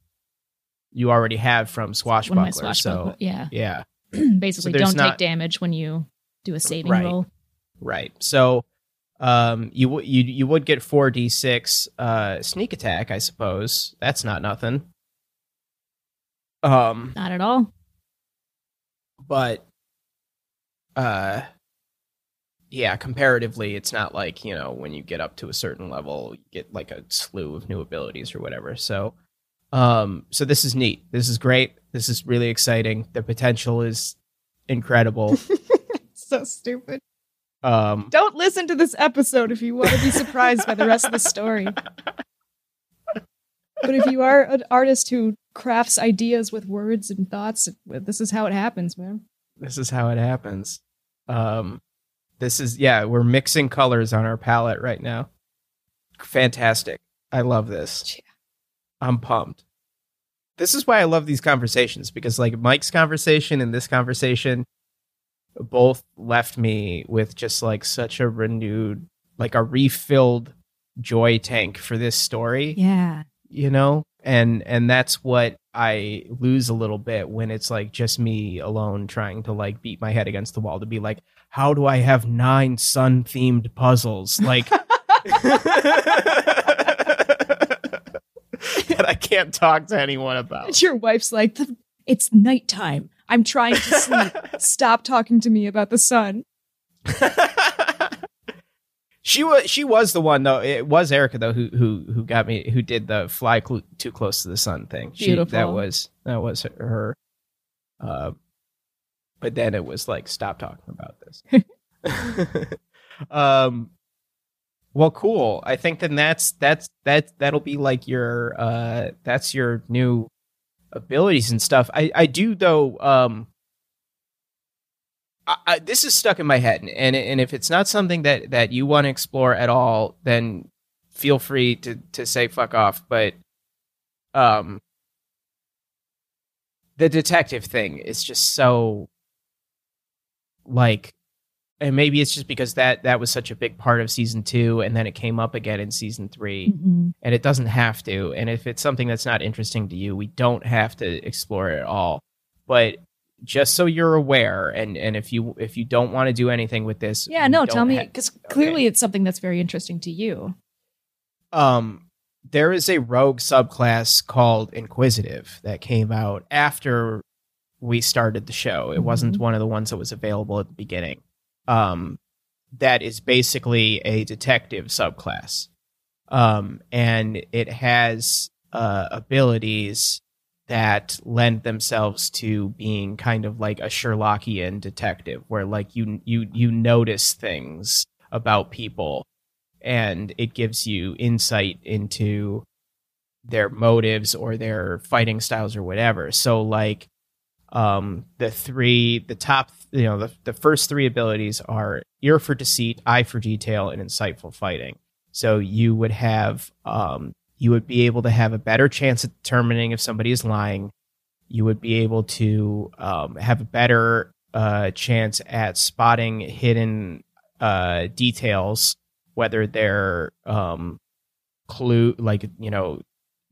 you already have from One of my swashbuckler swashbuckler. so yeah. yeah Basically, there's don't not- take damage when you do a saving Right. roll. right so um you w- you you would get 4d6 uh sneak attack i suppose that's not nothing um Not at all. but uh yeah comparatively it's not like you know when you get up to a certain level you get like a slew of new abilities or whatever so um so this is neat this is great this is really exciting the potential is incredible So stupid. um Don't listen to this episode if you want to be surprised by the rest of the story. But if you are an artist who crafts ideas with words and thoughts. This is how it happens, man. This is how it happens. Um, this is yeah, we're mixing colors on our palette right now. Fantastic. I love this. Yeah. I'm pumped. This is why I love these conversations because like Mike's conversation and this conversation both left me with just like such a renewed like a refilled joy tank for this story. Yeah. You know? And and that's what I lose a little bit when it's like just me alone trying to like beat my head against the wall to be like how do I have nine sun themed puzzles? Like that I can't talk to anyone about. Your wife's like, it's nighttime. I'm trying to sleep. Stop talking to me about the sun. she was she was the one though. It was Erica though who who who got me who did the fly cl- too close to the sun thing. She, Beautiful. That was that was her. Uh, but then it was like stop talking about this. um, well, cool. I think then that's that's that that'll be like your uh that's your new abilities and stuff. I I do though um I, I, this is stuck in my head and and if it's not something that that you want to explore at all then feel free to to say fuck off but um the detective thing is just so like and maybe it's just because that that was such a big part of season two and then it came up again in season 3 Mm-hmm. and it doesn't have to and if it's something that's not interesting to you we don't have to explore it at all but just so you're aware and and if you if you don't want to do anything with this Yeah, no, tell me ha- because clearly it's something that's very interesting to you. um there is a rogue subclass called inquisitive that came out after we started the show it wasn't Mhm. one of the ones that was available at the beginning um that is basically a detective subclass um and it has uh abilities that lend themselves to being kind of like a Sherlockian detective where like you you you notice things about people and it gives you insight into their motives or their fighting styles or whatever. So like um the three the top you know the, the first three abilities are ear for deceit, eye for detail and insightful fighting. So you would have um you would be able to have a better chance at determining if somebody is lying. You would be able to um, have a better uh, chance at spotting hidden uh, details, whether they're um, clue, like you know,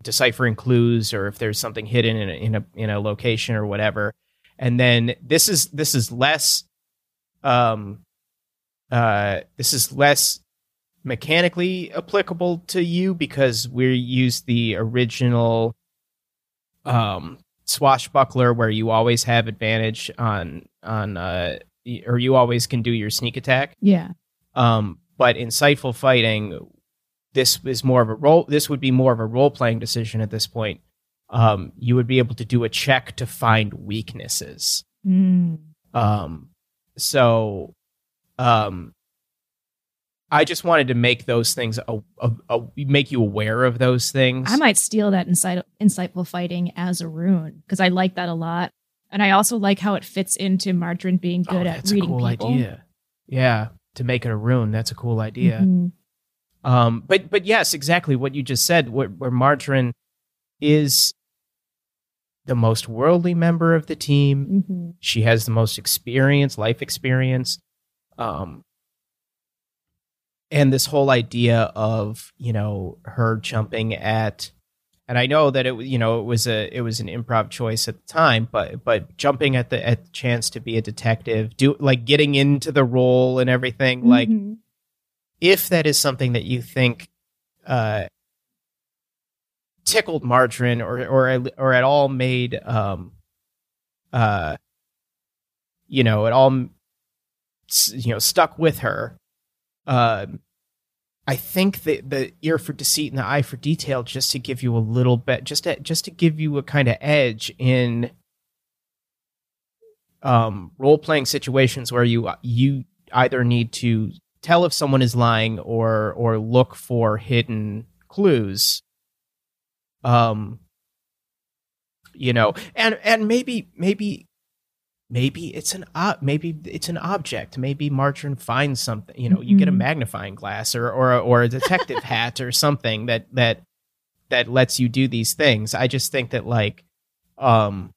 deciphering clues, or if there's something hidden in a, in a in a location or whatever. And then this is this is less, um, uh, this is less mechanically applicable to you because we use the original um swashbuckler where you always have advantage on on uh or you always can do your sneak attack Yeah. um but insightful fighting this is more of a role this would be more of a role playing decision at this point um you would be able to do a check to find weaknesses Mm. um, so, um, I just wanted to make those things a, a, a make you aware of those things. I might steal that insight, insightful fighting as a rune because I like that a lot, and I also like how it fits into Margarine being oh, good at that's a reading cool people. idea. Yeah, to make it a rune, that's a cool idea. Mhm. Um, but but yes, exactly what you just said. Where, where Margarine is the most worldly member of the team. Mhm. She has the most experience, life experience. Um, and this whole idea of, you know, her jumping at and I know that it was, you know, it was a it was an improv choice at the time, but but jumping at the at the chance to be a detective, do like getting into the role and everything, like Mhm. If that is something that you think uh, tickled Margarine or or or at all made um uh you know at all you know stuck with her um I think that the ear for deceit and the eye for detail just to give you a little bit just to, just to give you a kind of edge in um role playing situations where you you either need to tell if someone is lying or or look for hidden clues. Um you know and and maybe maybe maybe it's an uh, maybe it's an object. Maybe margarine finds something you know you get a Mhm. magnifying glass or or or a detective hat or something that that that lets you do these things. I just think that like um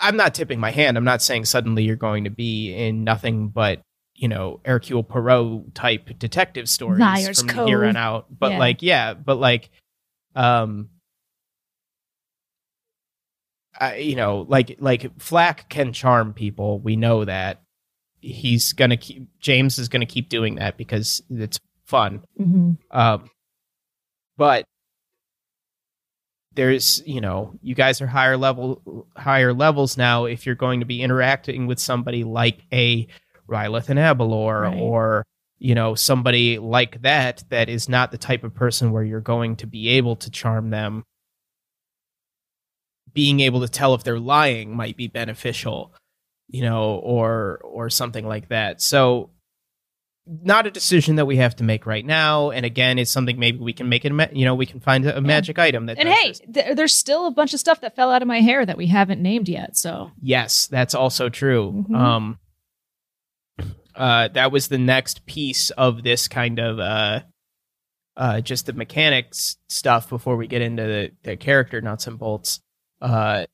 i'm not tipping my hand. I'm not saying suddenly you're going to be in nothing but you know hercule poirot type detective stories Liar's from here Cove. on out but Yeah. like yeah but like um I, you know, like like Flack can charm people. We know that he's gonna keep. James is gonna keep doing that because it's fun. hmm Um, but there's, you know, you guys are higher level, higher levels now. If you're going to be interacting with somebody like a Rylith and Abalor, Right. or you know, somebody like that, that is not the type of person where you're going to be able to charm them. Being able to tell if they're lying might be beneficial, you know, or or something like that. So not a decision that we have to make right now. And again, it's something maybe we can make it. ma- You know, we can find a, a magic item that. And hey, th- there's still a bunch of stuff that fell out of my hair that we haven't named yet. So yes, that's also true. Mhm. Um, uh, that was the next piece of this kind of uh, uh, just the mechanics stuff before we get into the, the character nuts and bolts. Uh,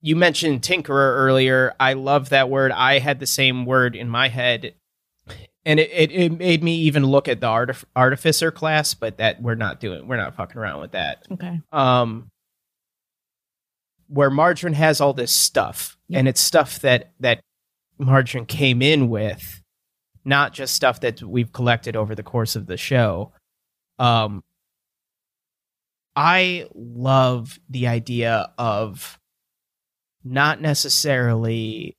you mentioned tinkerer earlier. I love that word. I had the same word in my head, and it, it, it made me even look at the artif- artificer class. But that we're not doing. We're not fucking around with that. okay, Um, where Margarine has all this stuff, Yeah. and it's stuff that that Margarine came in with, not just stuff that we've collected over the course of the show. Um, I love the idea of not necessarily,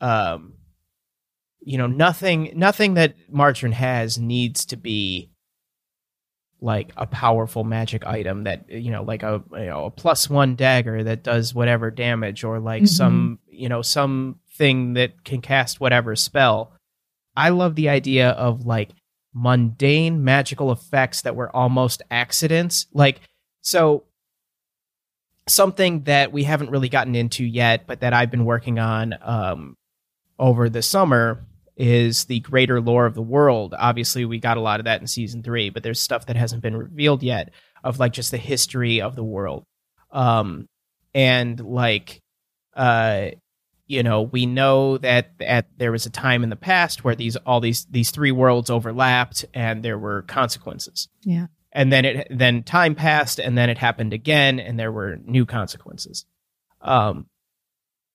um, you know, nothing, nothing that Margarine has needs to be like a powerful magic item that you know, like a you know a plus one dagger that does whatever damage, or like Mhm. some you know something that can cast whatever spell. I love the idea of like mundane magical effects that were almost accidents. Like, so something that we haven't really gotten into yet, but that I've been working on um, over the summer is the greater lore of the world. Obviously, we got a lot of that in season three, but there's stuff that hasn't been revealed yet of like just the history of the world. Um, and like, uh, you know, we know that at there was a time in the past where these all these these three worlds overlapped and there were consequences. Yeah. And then it then time passed and then it happened again and there were new consequences. Um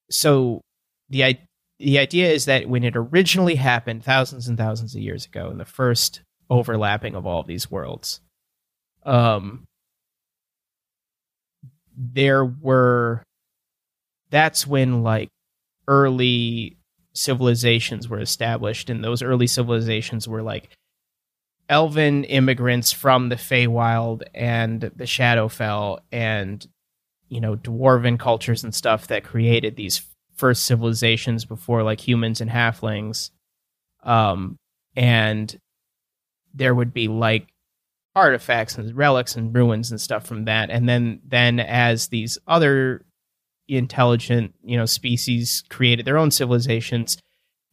so the i- the idea is that when it originally happened thousands and thousands of years ago in the first overlapping of all these worlds um there were that's when like early civilizations were established and those early civilizations were like elven immigrants from the Feywild and the Shadowfell and you know dwarven cultures and stuff that created these first civilizations before like humans and halflings. Um and there would be like artifacts and relics and ruins and stuff from that. And then then as these other intelligent you know species created their own civilizations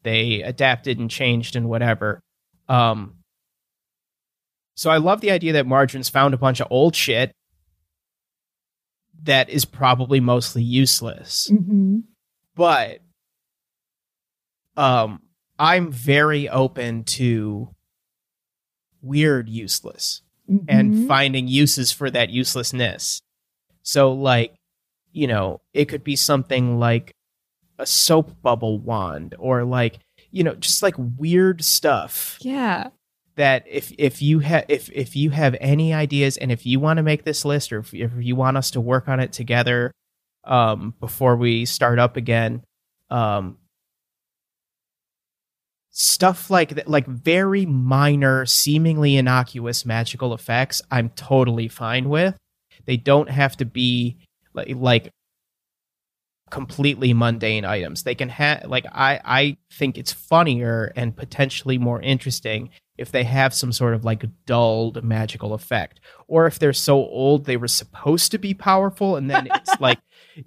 they adapted and changed and whatever um so i love the idea that Margarine's found a bunch of old shit that is probably mostly useless Mm-hmm. but um i'm very open to weird useless Mm-hmm. and finding uses for that uselessness. So, like, you know, it could be something like a soap bubble wand or like, you know, just like weird stuff. Yeah, that if if you have if if you have any ideas and if you want to make this list or if, if you want us to work on it together um before we start up again um stuff like that like very minor seemingly innocuous magical effects i'm totally fine with. They don't have to be like like completely mundane items. They can have like I I think it's funnier and potentially more interesting if they have some sort of like dulled magical effect or if they're so old they were supposed to be powerful and then it's like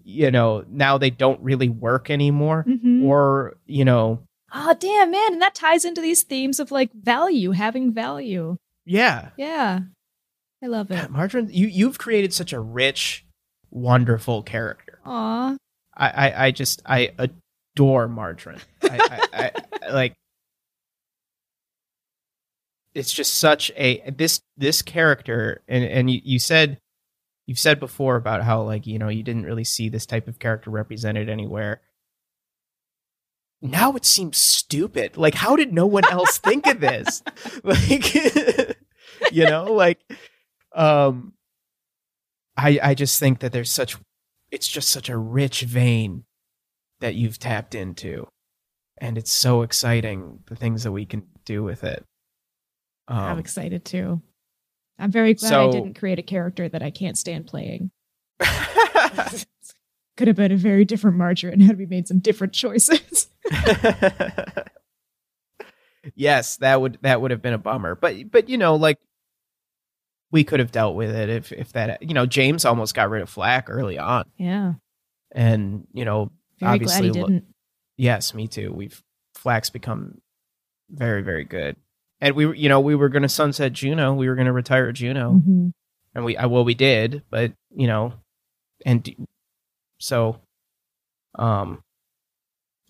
you know now they don't really work anymore Mhm. or you know Oh, damn, man. And that ties into these themes of like value, having value. yeah Yeah. I love it. God, Margarine you you've created such a rich wonderful character. Aw. I I, I just I adore Margarine. I, I, I like it's just such a this this character and and you, you said you've said before about how like you know you didn't really see this type of character represented anywhere. Now it seems stupid. Like how did no one else think of this? Like you know like um i i just think that there's such it's just such a rich vein that you've tapped into and it's so exciting the things that we can do with it I'm um, excited too. I'm very glad I didn't create a character that I can't stand playing. Could have been a very different margarine had we made some different choices. yes, that would that would have been a bummer. But but you know, like we could have dealt with it if if that you know James almost got rid of Flack early on, yeah. and you know Very Obviously, didn't. yes, me too. We've Flack's become very very good, and we you know we were going to sunset Juno, we were going to retire Juno, Mhm. and we I, well we did, but you know, and so um.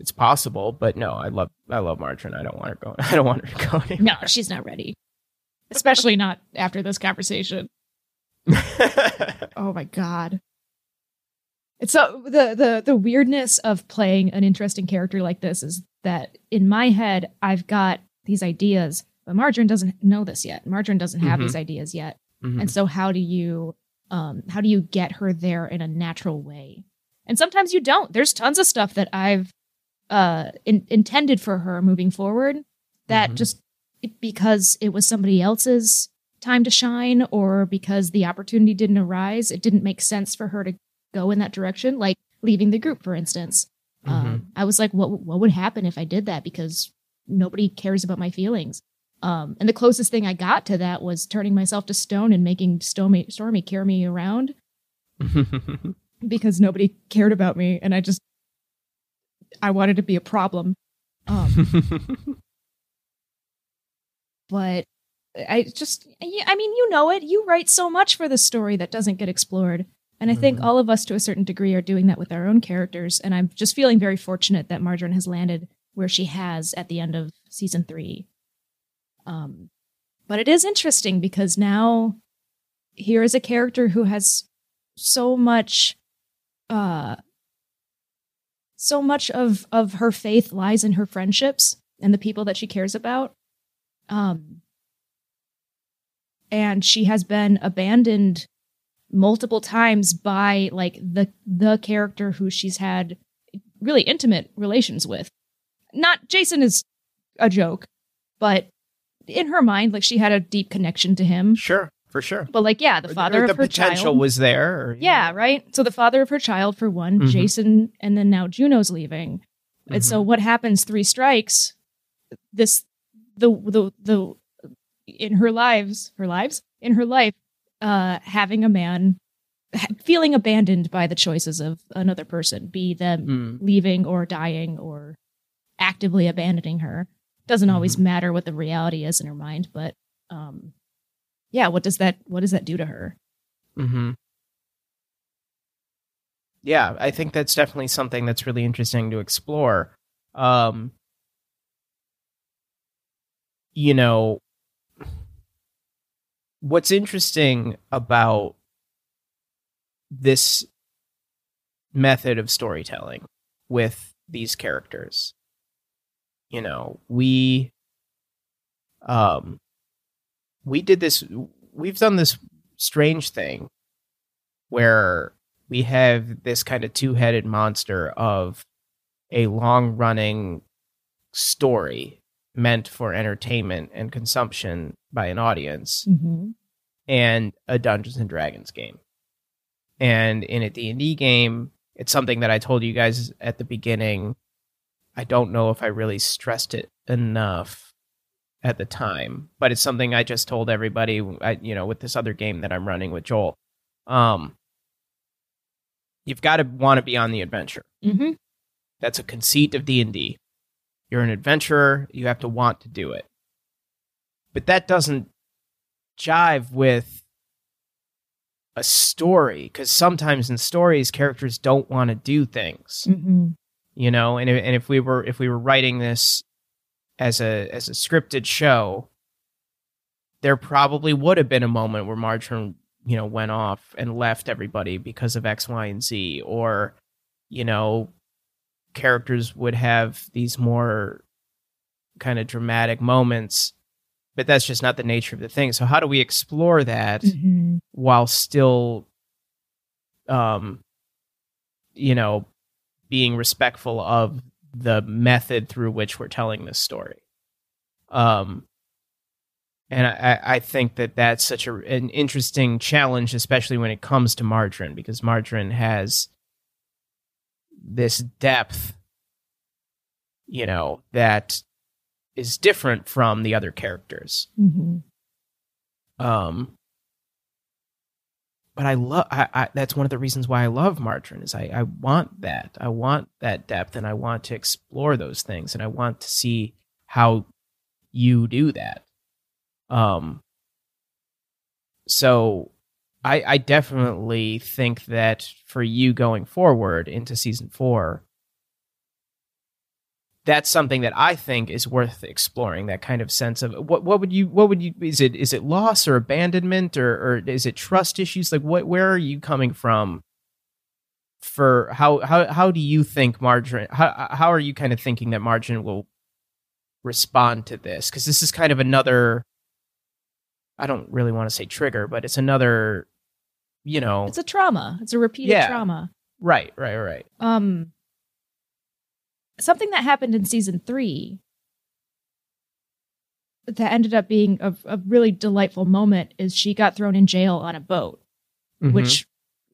It's possible, but no, I love I love Margarine. I don't want her going. I don't want her going. anywhere. No, she's not ready. Especially not after this conversation. Oh my god. It's so the the the weirdness of playing an interesting character like this is that in my head I've got these ideas, but Margarine doesn't know this yet. Margarine doesn't have Mhm. these ideas yet. Mhm. And so how do you um how do you get her there in a natural way? And sometimes you don't. There's tons of stuff that I've uh in, intended for her moving forward that Mhm. just because it was somebody else's time to shine or because the opportunity didn't arise, it didn't make sense for her to go in that direction, like leaving the group, for instance. Um, I was like, what what would happen if I did that? Because nobody cares about my feelings. Um, and the closest thing I got to that was turning myself to stone and making Stormy, Stormy carry me around because nobody cared about me, and I just I wanted to be a problem. Um, but I just, I mean, you know it. You write so much for the story that doesn't get explored. And I think Mhm. all of us, to a certain degree, are doing that with our own characters. And I'm just feeling very fortunate that Margarine has landed where she has at the end of season three. Um, but it is interesting because now here is a character who has so much, uh, so much of of her faith lies in her friendships and the people that she cares about. Um, and she has been abandoned multiple times by like the the character who she's had really intimate relations with. Not Jason is a joke, but in her mind, like she had a deep connection to him. sure, for sure. But like, yeah, the Or- father or of the her potential child. was there. Or, you yeah, right. So the father of her child, for one, Mhm. Jason, and then now Juno's leaving. And Mm-hmm. so what happens? Three strikes. This the the the in her lives, her lives in her life, uh, having a man ha- feeling abandoned by the choices of another person, be them Mm. leaving or dying or actively abandoning her. Doesn't always Mm-hmm. matter what the reality is in her mind, but um, yeah, what does that what does that do to her? Mm-hmm. Yeah, I think that's definitely something that's really interesting to explore. Um, you know, what's interesting about this method of storytelling with these characters, you know, we, um, we did this, we've done this strange thing where we have this kind of two-headed monster of a long-running story meant for entertainment and consumption by an audience Mm-hmm. and a Dungeons and Dragons game. And in a D&D game, it's something that I told you guys at the beginning. I don't know if I really stressed it enough at the time, but it's something I just told everybody. I, you know, with this other game that I'm running with Joel, um, you've got to want to be on the adventure. Mm-hmm. That's a conceit of D and D. You're an adventurer. You have to want to do it, but that doesn't jive with a story because sometimes in stories characters don't want to do things Mm-hmm. you know and and if we were if we were writing this as a as a scripted show there probably would have been a moment where Marjorie you know went off and left everybody because of x y and z or you know characters would have these more kind of dramatic moments but that's just not the nature of the thing so how do we explore that Mm-hmm. while still um you know being respectful of the method through which we're telling this story um and I, I think that that's such a, an interesting challenge, especially when it comes to Margarine, because Margarine has this depth, you know, that is different from the other characters. Mm-hmm. Um, but I love I, I that's one of the reasons why I love Margarine is I, I want that. I want that depth and I want to explore those things and I want to see how you do that. Um so I I definitely think that for you going forward into season four, that's something that I think is worth exploring. That kind of sense of what what would you what would you is it is it loss or abandonment or or is it trust issues? Like what where are you coming from? For how how how do you think Margarine? How how are you kind of thinking that Margarine will respond to this? Because this is kind of another. I don't really want to say trigger, but it's another. You know, It's a trauma. It's a repeated Yeah. trauma. right, right, right. Um, something that happened in season three that ended up being a, a really delightful moment is she got thrown in jail on a boat, Mhm. which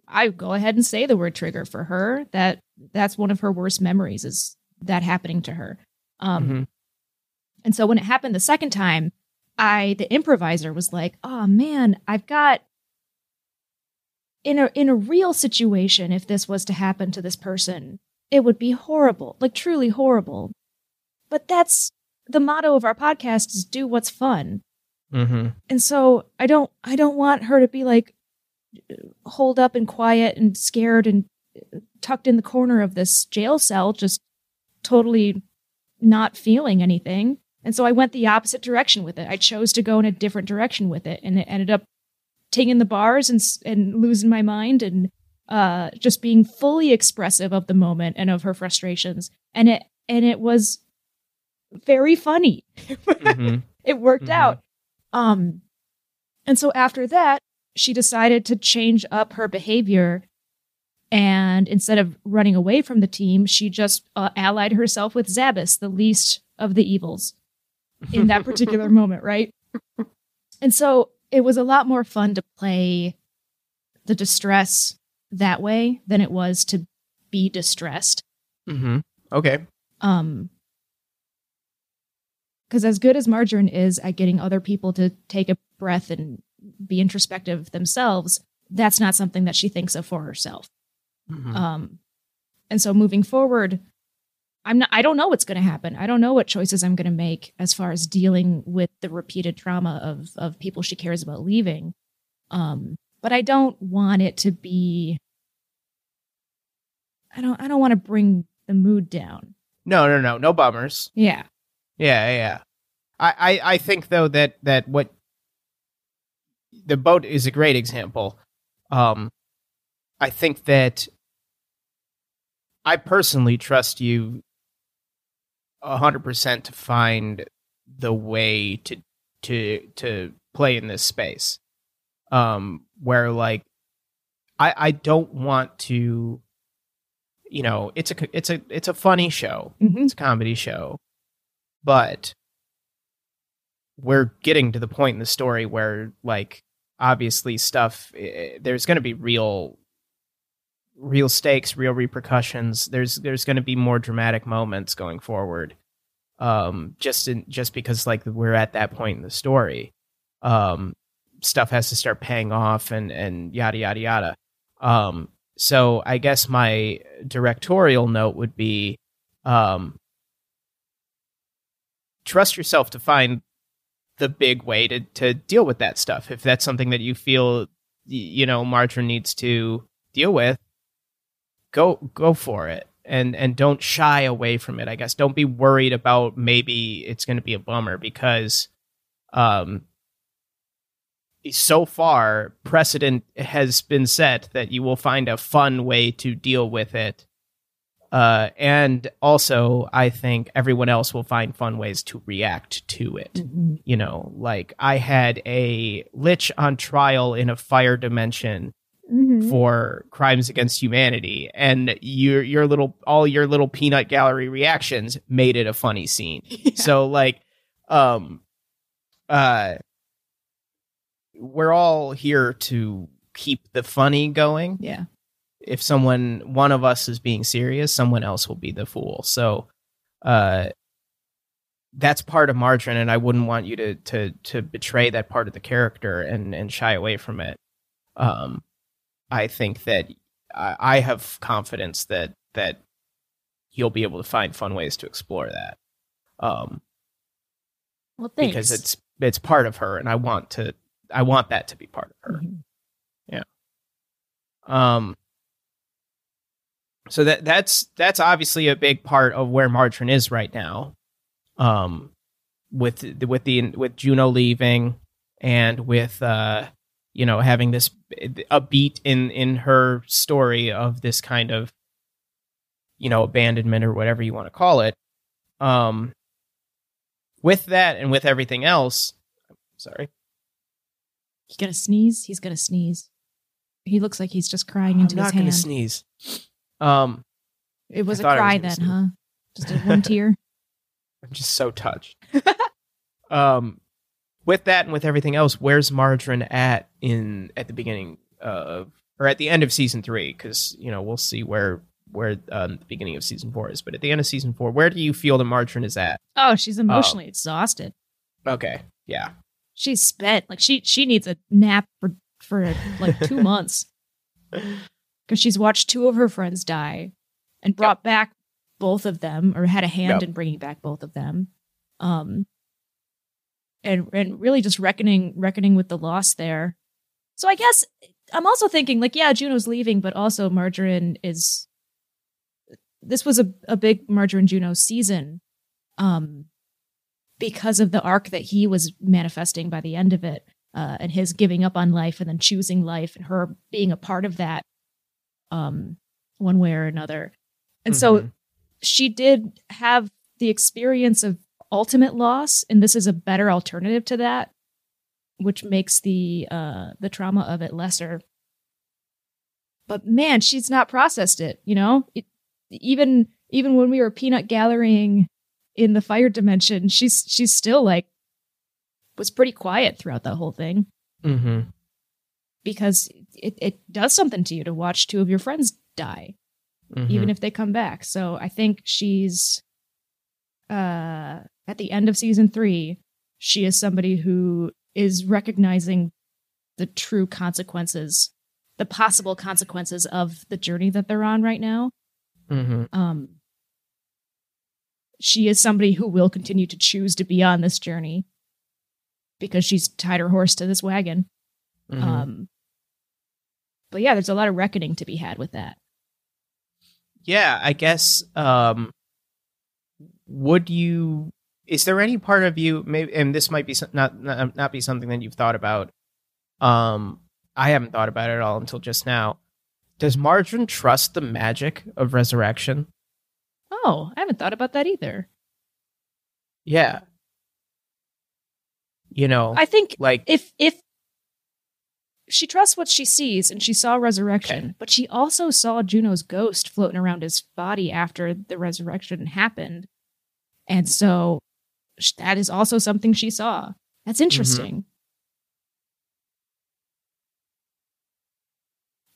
I go ahead and say the word trigger for her. That that's one of her worst memories is that happening to her. Um, Mhm. and so when it happened the second time, I the improviser was like, "Oh man, I've got in a in a real situation if this was to happen to this person, it would be horrible, like truly horrible." But that's the motto of our podcast is do what's fun. Mhm. And so I don't I don't want her to be like holed up and quiet and scared and tucked in the corner of this jail cell just totally not feeling anything. And so I went the opposite direction with it. I chose to go in a different direction with it and it ended up taking the bars and and losing my mind and uh just being fully expressive of the moment and of her frustrations. And it and it was very funny. Mhm. it worked Mhm. out. Um, and so after that, she decided to change up her behavior. And instead of running away from the team, she just uh, allied herself with Zabas, the least of the evils in that particular moment, right? And so it was a lot more fun to play the distress that way than it was to be distressed. Mhm. Okay. Um, because as good as Margarine is at getting other people to take a breath and be introspective themselves, that's not something that she thinks of for herself. Mhm. Um, and so moving forward, I'm not. I don't know what's going to happen. I don't know what choices I'm going to make as far as dealing with the repeated trauma of of people she cares about leaving. Um, but I don't want it to be. I don't. I don't want to bring the mood down. no, no, no, no bummers. Yeah. Yeah, yeah. I, I, I think though that that what the boat is a great example. Um, I think that I personally trust you a hundred percent to find the way to to to play in this space. Um, where like I I don't want to, you know, it's a it's a it's a funny show Mm-hmm. it's a comedy show, but we're getting to the point in the story where, like, obviously, stuff eh, there's going to be real real stakes, real repercussions. There's there's going to be more dramatic moments going forward. Um, just in just because like we're at that point in the story, um, stuff has to start paying off and and yada yada yada. Um, so I guess my directorial note would be, um, trust yourself to find the big way to to deal with that stuff. If that's something that you feel you know Margarine needs to deal with, go go for it and and don't shy away from it. I guess don't be worried about maybe it's going to be a bummer because um so far precedent has been set that you will find a fun way to deal with it uh, and also, I think everyone else will find fun ways to react to it. Mm-hmm. You know, like I had a lich on trial in a fire dimension mm-hmm. for crimes against humanity, and your your little all your little peanut gallery reactions made it a funny scene. Yeah. So, like, um, uh, we're all here to keep the funny going. Yeah if someone one of us is being serious, someone else will be the fool. So uh that's part of Margarine and I wouldn't want you to to to betray that part of the character and and shy away from it. Um I think that I, I have confidence that that you'll be able to find fun ways to explore that. Um well, thanks. Because it's it's part of her and I want to I want that to be part of her. Mm-hmm. Yeah. Um so that that's that's obviously a big part of where Margarine is right now. Um, with with the with Juno leaving and with uh, you know, having this a beat in in her story of this kind of you know abandonment or whatever you want to call it. Um, with that and with everything else, sorry. He's gonna sneeze. He's gonna sneeze. He looks like he's just crying into I'm his hand. Not gonna sneeze. Um, it was a cry was then, huh? Just a one tear. I'm just so touched. um, with that and with everything else, where's Margarine at in at the beginning of or at the end of season three? Because you know we'll see where where um, the beginning of season four is, but at the end of season four, where do you feel that Margarine is at? Oh, she's emotionally um, exhausted. Okay, yeah, she's spent. Like she she needs a nap for for like two months because she's watched two of her friends die and brought yep. back both of them or had a hand yep. in bringing back both of them um and and really just reckoning reckoning with the loss there so i guess i'm also thinking like yeah juno's leaving but also margarine is this was a, a big margarine juno season um because of the arc that he was manifesting by the end of it uh, and his giving up on life and then choosing life and her being a part of that um, one way or another. And mm-hmm. so she did have the experience of ultimate loss, and this is a better alternative to that, which makes the uh, the trauma of it lesser. But man, she's not processed it. You know, it, even even when we were peanut gallerying in the fire dimension, she's she's still like was pretty quiet throughout that whole thing. Mm-hmm because it, it does something to you to watch two of your friends die, mm-hmm. even if they come back. So I think she's uh, at the end of season three, she is somebody who is recognizing the true consequences, the possible consequences of the journey that they're on right now. Mm-hmm. Um, she is somebody who will continue to choose to be on this journey because she's tied her horse to this wagon. Mm-hmm. Um, but yeah, there's a lot of reckoning to be had with that. Yeah, I guess. Um, would you? Is there any part of you? Maybe, and this might be not not, not be something that you've thought about. Um, I haven't thought about it at all until just now. Does Margarine trust the magic of resurrection? Oh, I haven't thought about that either. Yeah. You know, I think like if if she trusts what she sees and she saw resurrection, okay. but she also saw Juno's ghost floating around his body after the resurrection happened. And so that is also something she saw. That's mm-hmm. interesting.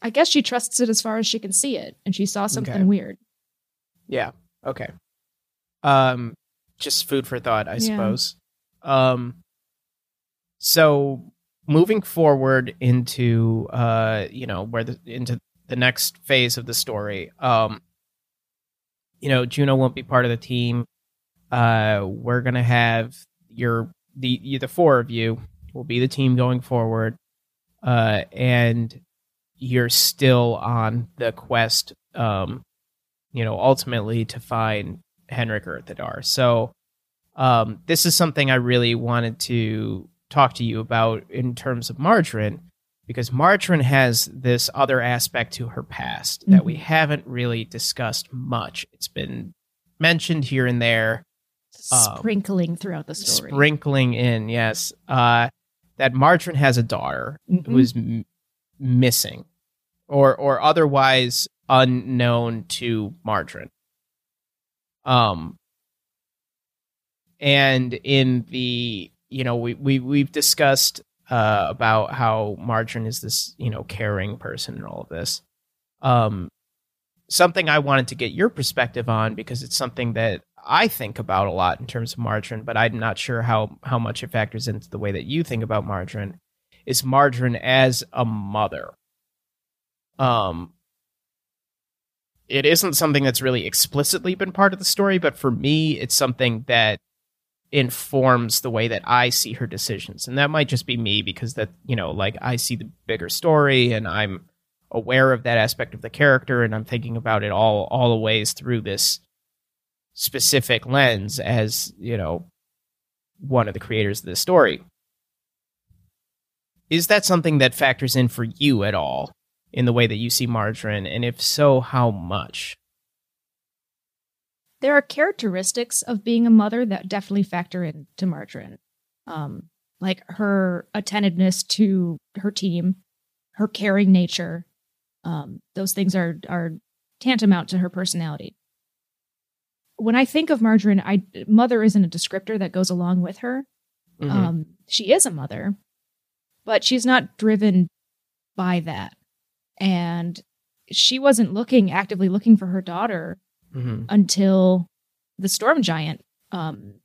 I guess she trusts it as far as she can see it, and she saw something Okay. weird. Yeah. Okay. Um, just food for thought, I Yeah. suppose. Um, so moving forward into uh, you know, where the into the next phase of the story, um, you know, Juno won't be part of the team. Uh, we're gonna have your the you, the four of you will be the team going forward. Uh, and you're still on the quest um you know, ultimately to find Henrik Erthadar. So, um, this is something I really wanted to talk to you about in terms of Margarine, because Margarine has this other aspect to her past that we haven't really discussed much. It's been mentioned here and there, Um, Sprinkling throughout the story. sprinkling in, yes, uh, that Margarine has a daughter Mhm. who is m- missing or or otherwise unknown to Margarine. Um and in the you know we we we've discussed uh about how Margarine is this, you know, caring person and all of this. Um something I wanted to get your perspective on because it's something that I think about a lot in terms of Margarine, but I'm not sure how how much it factors into the way that you think about Margarine. Is Margarine as a mother? Um, it isn't something that's really explicitly been part of the story, but for me, it's something that informs the way that I see her decisions, and that might just be me because that you know, like I see the bigger story, and I'm aware of that aspect of the character, and I'm thinking about it all all the ways through this specific lens as you know one of the creators of the story. Is that something that factors in for you at all in the way that you see Margarine? And if so, how much? there are characteristics of being a mother that definitely factor into Margarine. Um, like her attentiveness to her team, her caring nature. Um, those things are are tantamount to her personality. When I think of Margarine, I mother isn't a descriptor that goes along with her. Mhm. Um, she is a mother, but she's not driven by that. And she wasn't looking actively looking for her daughter Mhm. until the storm giant um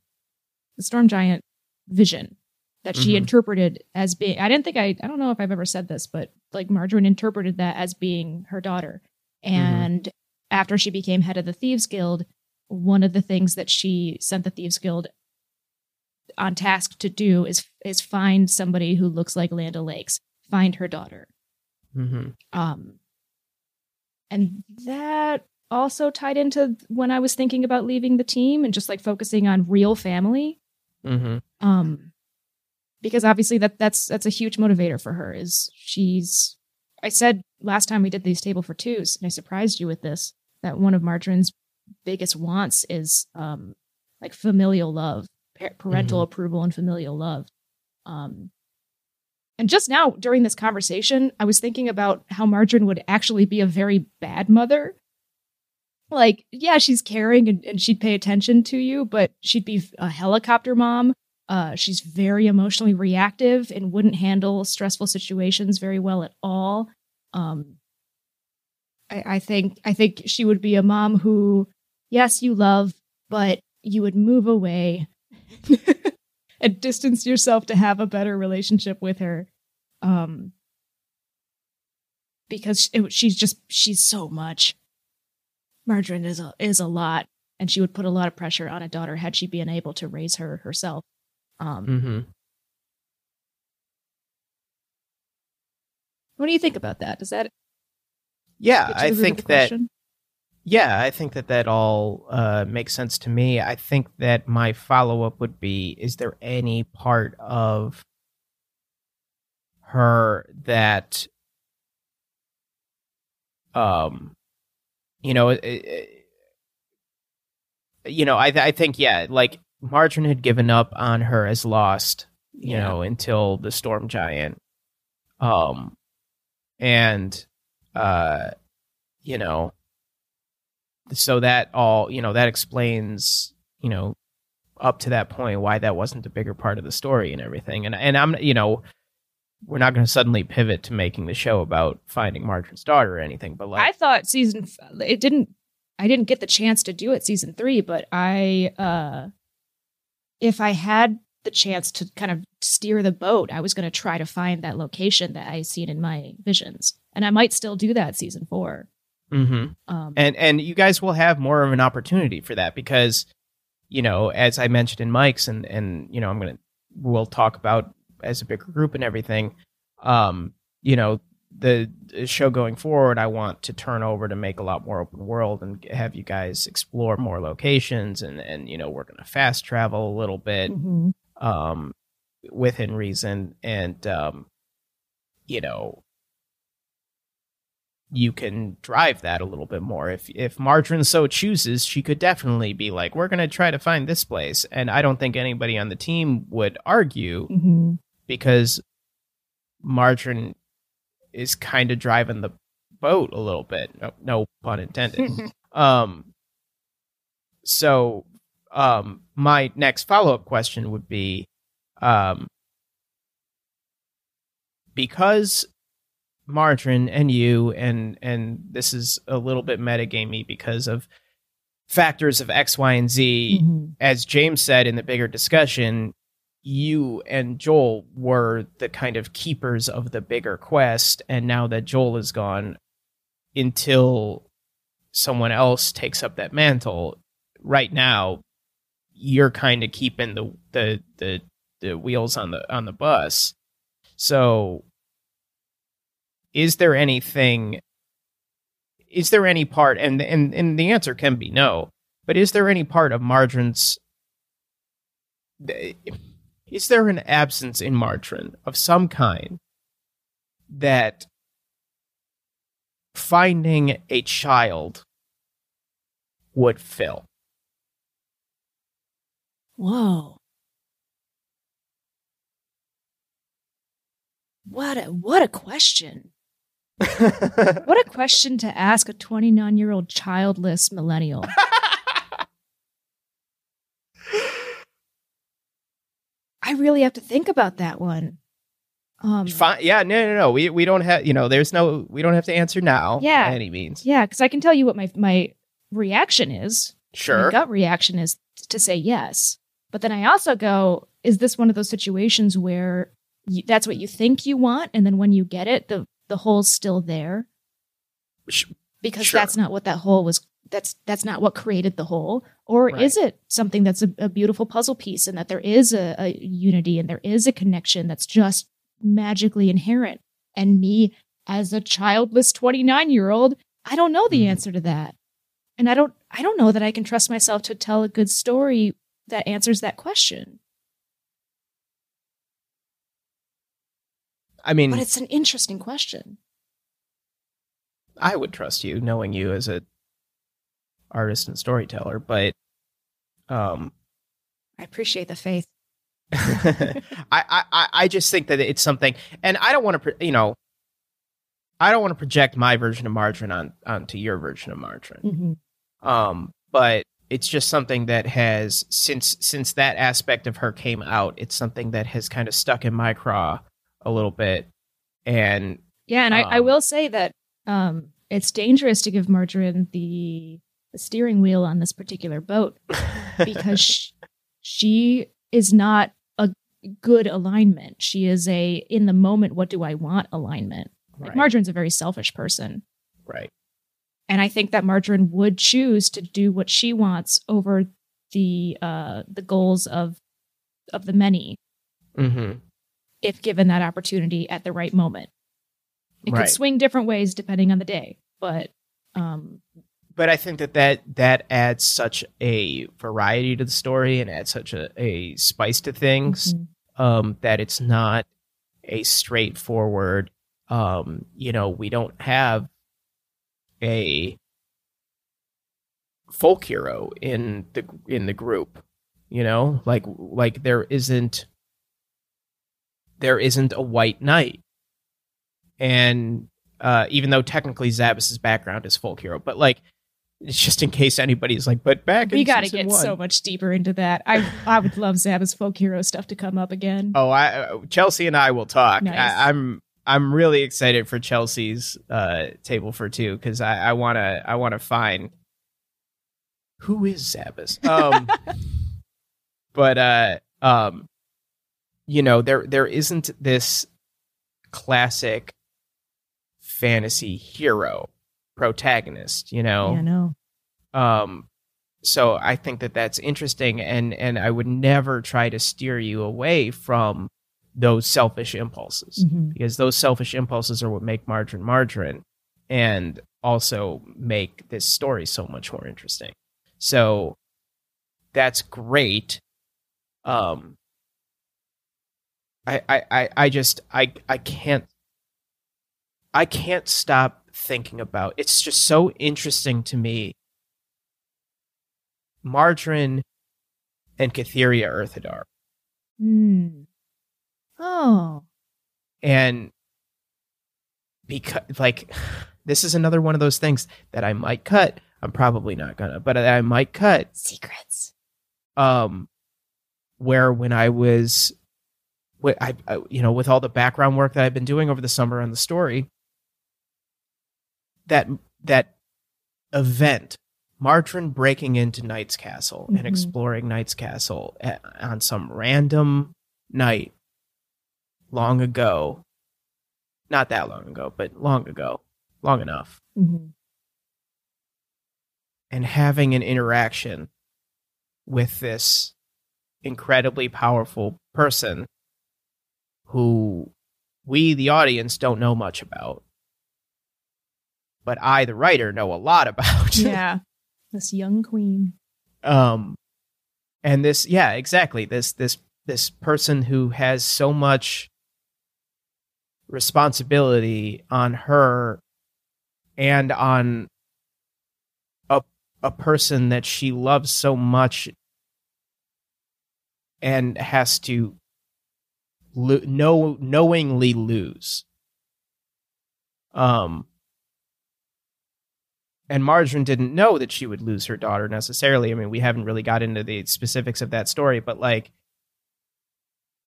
the storm giant vision that she Mhm. interpreted as being i didn't think i i don't know if i've ever said this but like margarine interpreted that as being her daughter and after she became head of the thieves guild one of the things that she sent the thieves guild on task to do is is find somebody who looks like Landa Lakes, find her daughter. Mhm. Um, and that also tied into when I was thinking about leaving the team and just like focusing on real family. Mhm. Um, because obviously that that's that's a huge motivator for her. Is she's I said last time we did these table for twos, and I surprised you with this that one of Margarine's biggest wants is um like familial love, pa- parental approval, and familial love. Um, and just now during this conversation, I was thinking about how Margarine would actually be a very bad mother. Like, yeah, she's caring and, and she'd pay attention to you, but she'd be a helicopter mom. Uh, she's very emotionally reactive and wouldn't handle stressful situations very well at all. Um, I, I think I think she would be a mom who, yes, you love, but you would move away and distance yourself to have a better relationship with her. Um, because it, she's just she's so much. Margarine is a is a lot, and she would put a lot of pressure on a daughter had she been able to raise her herself. Um, Mhm. What do you think about that? Does that Yeah, I the root of think that question? Yeah, I think that that all uh, makes sense to me. I think that my follow up would be: Is there any part of her that, um, you know, it, it- you know, I I think yeah, like Margarine had given up on her as lost, you Yeah. know, until the storm giant, um, and uh, you know so that all you know that explains you know up to that point why that wasn't a bigger part of the story and everything and and I'm you know we're not going to suddenly pivot to making the show about finding Margarine's daughter or anything. But like, I thought season it didn't. I didn't get the chance to do it season three, but I, uh if I had the chance to kind of steer the boat, I was going to try to find that location that I seen in my visions, and I might still do that season four. Hmm Um, and and you guys will have more of an opportunity for that because you know as i mentioned in mike's and and you know i'm gonna we'll talk about as a bigger group and everything um you know the, show going forward i want to turn over to make a lot more open world and have you guys explore more locations and and you know we're gonna fast travel a little bit mhm. um, within reason, and um, you know, you can drive that a little bit more. If if Margarine so chooses, she could definitely be like, "We're going to try to find this place," and I don't think anybody on the team would argue Mhm. because Margarine is kind of driving the boat a little bit. No, no pun intended. Um, so, um, my next follow up question would be, um, because Margarine and you and and this is a little bit metagamey because of factors of X, Y, and Z. Mhm. As James said in the bigger discussion, you and Joel were the kind of keepers of the bigger quest, and now that Joel is gone, until someone else takes up that mantle, right now you're kind of keeping the the the the wheels on the on the bus. So is there anything is there any part and and and the answer can be no, but is there any part of Margarine's is there an absence in Margarine of some kind that finding a child would fill? Whoa. What a what a question. What a question to ask a 29 year old childless millennial. I really have to think about that one. Um, Fine. Yeah, no, no, no. We we don't have you know. There's no. We don't have to answer now. Yeah. by any means. yeah, because I can tell you what my my reaction is. My Sure. gut reaction is to say yes. But then I also go, is this one of those situations where you, that's what you think you want, and then when you get it, the the hole's still there? Because Sure. that's not what that hole was. That's that's not what created the hole. Or Right. is it something that's a, a beautiful puzzle piece, and that there is a, a unity and there is a connection that's just magically inherent? And me, as a childless twenty nine year old, I don't know the Mhm. answer to that and i don't i don't know that i can trust myself to tell a good story that answers that question I mean, but it's an interesting question I would trust you, knowing you as a artist and storyteller. But, um, i appreciate the faith I, I I- just think that it's something, and I don't want to, you know, I don't want to project my version of Margarine on onto your version of Margarine. mm-hmm. Um, but it's just something that has since since that aspect of her came out, it's something that has kind of stuck in my craw a little bit. And yeah and I, I Um, will say that um it's dangerous to give margarine the, the steering wheel on this particular boat because sh- she is not a good alignment. She is a in the moment what do i want alignment? Like margarine's a very selfish person. Right, and I think that Margarine would choose to do what she wants over the uh, the goals of of the many. Hmm if given that opportunity at the right moment. It Right. could swing different ways depending on the day, but um, but I think that that that adds such a variety to the story and adds such a, a spice to things. mhm. um, that it's not a straightforward um, you know we don't have a folk hero in the in the group you know like like there isn't there isn't a white knight and uh, even though technically Zabas's background is folk hero but like It's just in case anybody's like, but back in We got to get one- so much deeper into that. I I would love Zabba's folk hero stuff to come up again. Oh, I uh, Chelsea and I will talk. Nice. I, I'm I'm really excited for Chelsea's uh, table for two because I, I wanna I wanna find who is Zabas. Um, but uh, um, you know there there isn't this classic fantasy hero protagonist. You know, Yeah, no. um so i think that that's interesting and and i would never try to steer you away from those selfish impulses Mhm. because those selfish impulses are what make margarine margarine and also make this story so much more interesting so that's great um i i i, I just i i can't i can't stop thinking about it's just so interesting to me margarine and Catheria Earthadar. Hmm. Oh. And because like this is another one of those things that I might cut. I'm probably not gonna, but I might cut. Secrets. Um where when I was I, I you know, with all the background work that I've been doing over the summer on the story, that that event Margarine breaking into Knight's Castle and Mhm. exploring Knight's Castle a- on some random night long ago. Not that long ago, but long ago. Long enough. hmm And having an interaction with this incredibly powerful person who we, the audience, don't know much about. But I, the writer, know a lot about. Yeah. This young queen. um and this yeah exactly this this this person who has so much responsibility on her and on a a person that she loves so much and has to lo- know knowingly lose um and Margarine didn't know that she would lose her daughter necessarily. I mean, we haven't really got into the specifics of that story, but like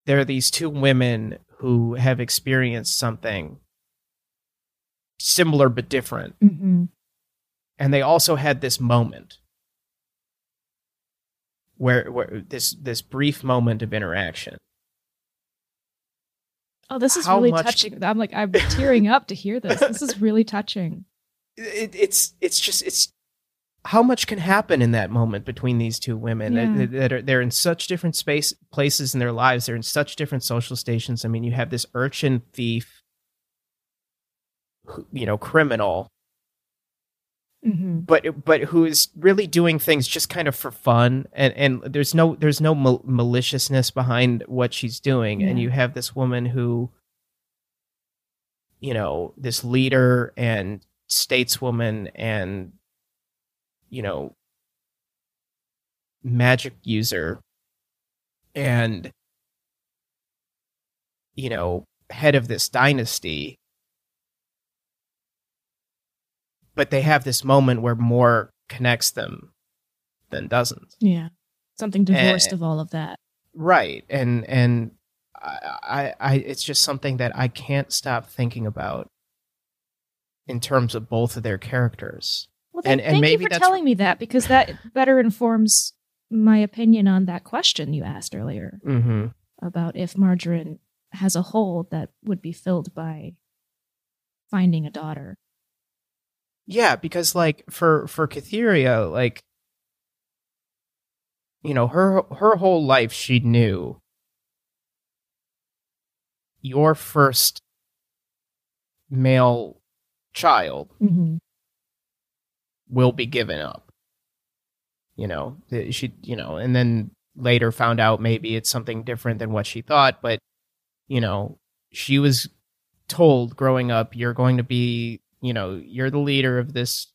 there are these two women who have experienced something similar but different. hmm And they also had this moment where, where this this brief moment of interaction. Oh, this is really much- touching. I'm like, I'm tearing up to hear this. This is really touching. It, it's it's just it's how much can happen in that moment between these two women Yeah. that, that are they're in such different space places in their lives they're in such different social stations i mean you have this urchin thief you know criminal hmm but but who is really doing things just kind of for fun and and there's no there's no mal- maliciousness behind what she's doing. And you have this woman who you know this leader and stateswoman and you know magic user and you know head of this dynasty but they have this moment where more connects them than doesn't Yeah. Something divorced Eh. of all of that. right and and I, I i it's just something that i can't stop thinking about in terms of both of their characters Well, then And- and thank maybe you for telling me that because that better informs my opinion on that question you asked earlier mm-hmm about if margarine has a hole that would be filled by finding a daughter. Yeah, because like for for Catheria, like you know, her her whole life she knew your first male child Mm-hmm. will be given up. You know, she you know, and then later found out maybe it's something different than what she thought, but you know, she was told growing up you're going to be, you know, you're the leader of this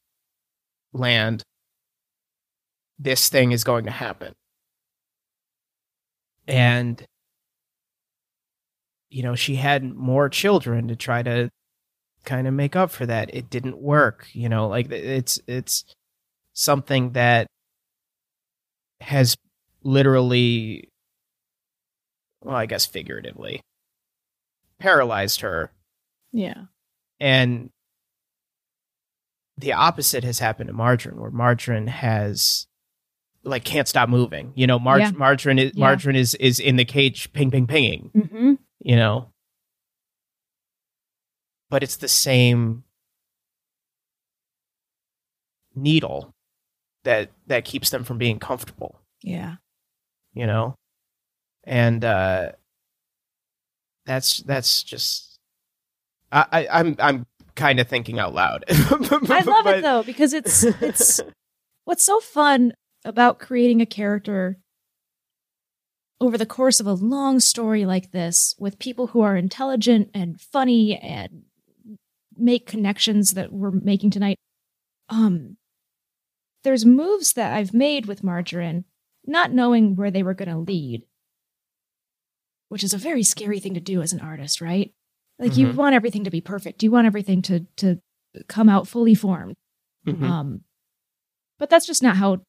land. This thing is going to happen. And you know, she had more children to try to kind of make up for that. It didn't work, you know, like it's it's something that has literally well, I guess figuratively paralyzed her Yeah. and the opposite has happened to Margarine, where Margarine has like can't stop moving. You know, Mar- Yeah. Margarine is Yeah. Margarine is is in the cage, ping, ping, pinging. Mm-hmm. You know, but it's the same needle that that keeps them from being comfortable. Yeah. You know, and uh, that's that's just I, I I'm I'm kind of thinking out loud. I love it though because it's it's what's so fun about creating a character over the course of a long story like this with people who are intelligent and funny and make connections that we're making tonight. Um there's moves that I've made with Margarine not knowing where they were going to lead. Which is a very scary thing to do as an artist, right? Like you Mhm. want everything to be perfect. You want everything to to come out fully formed. Mhm. Um, but that's just not how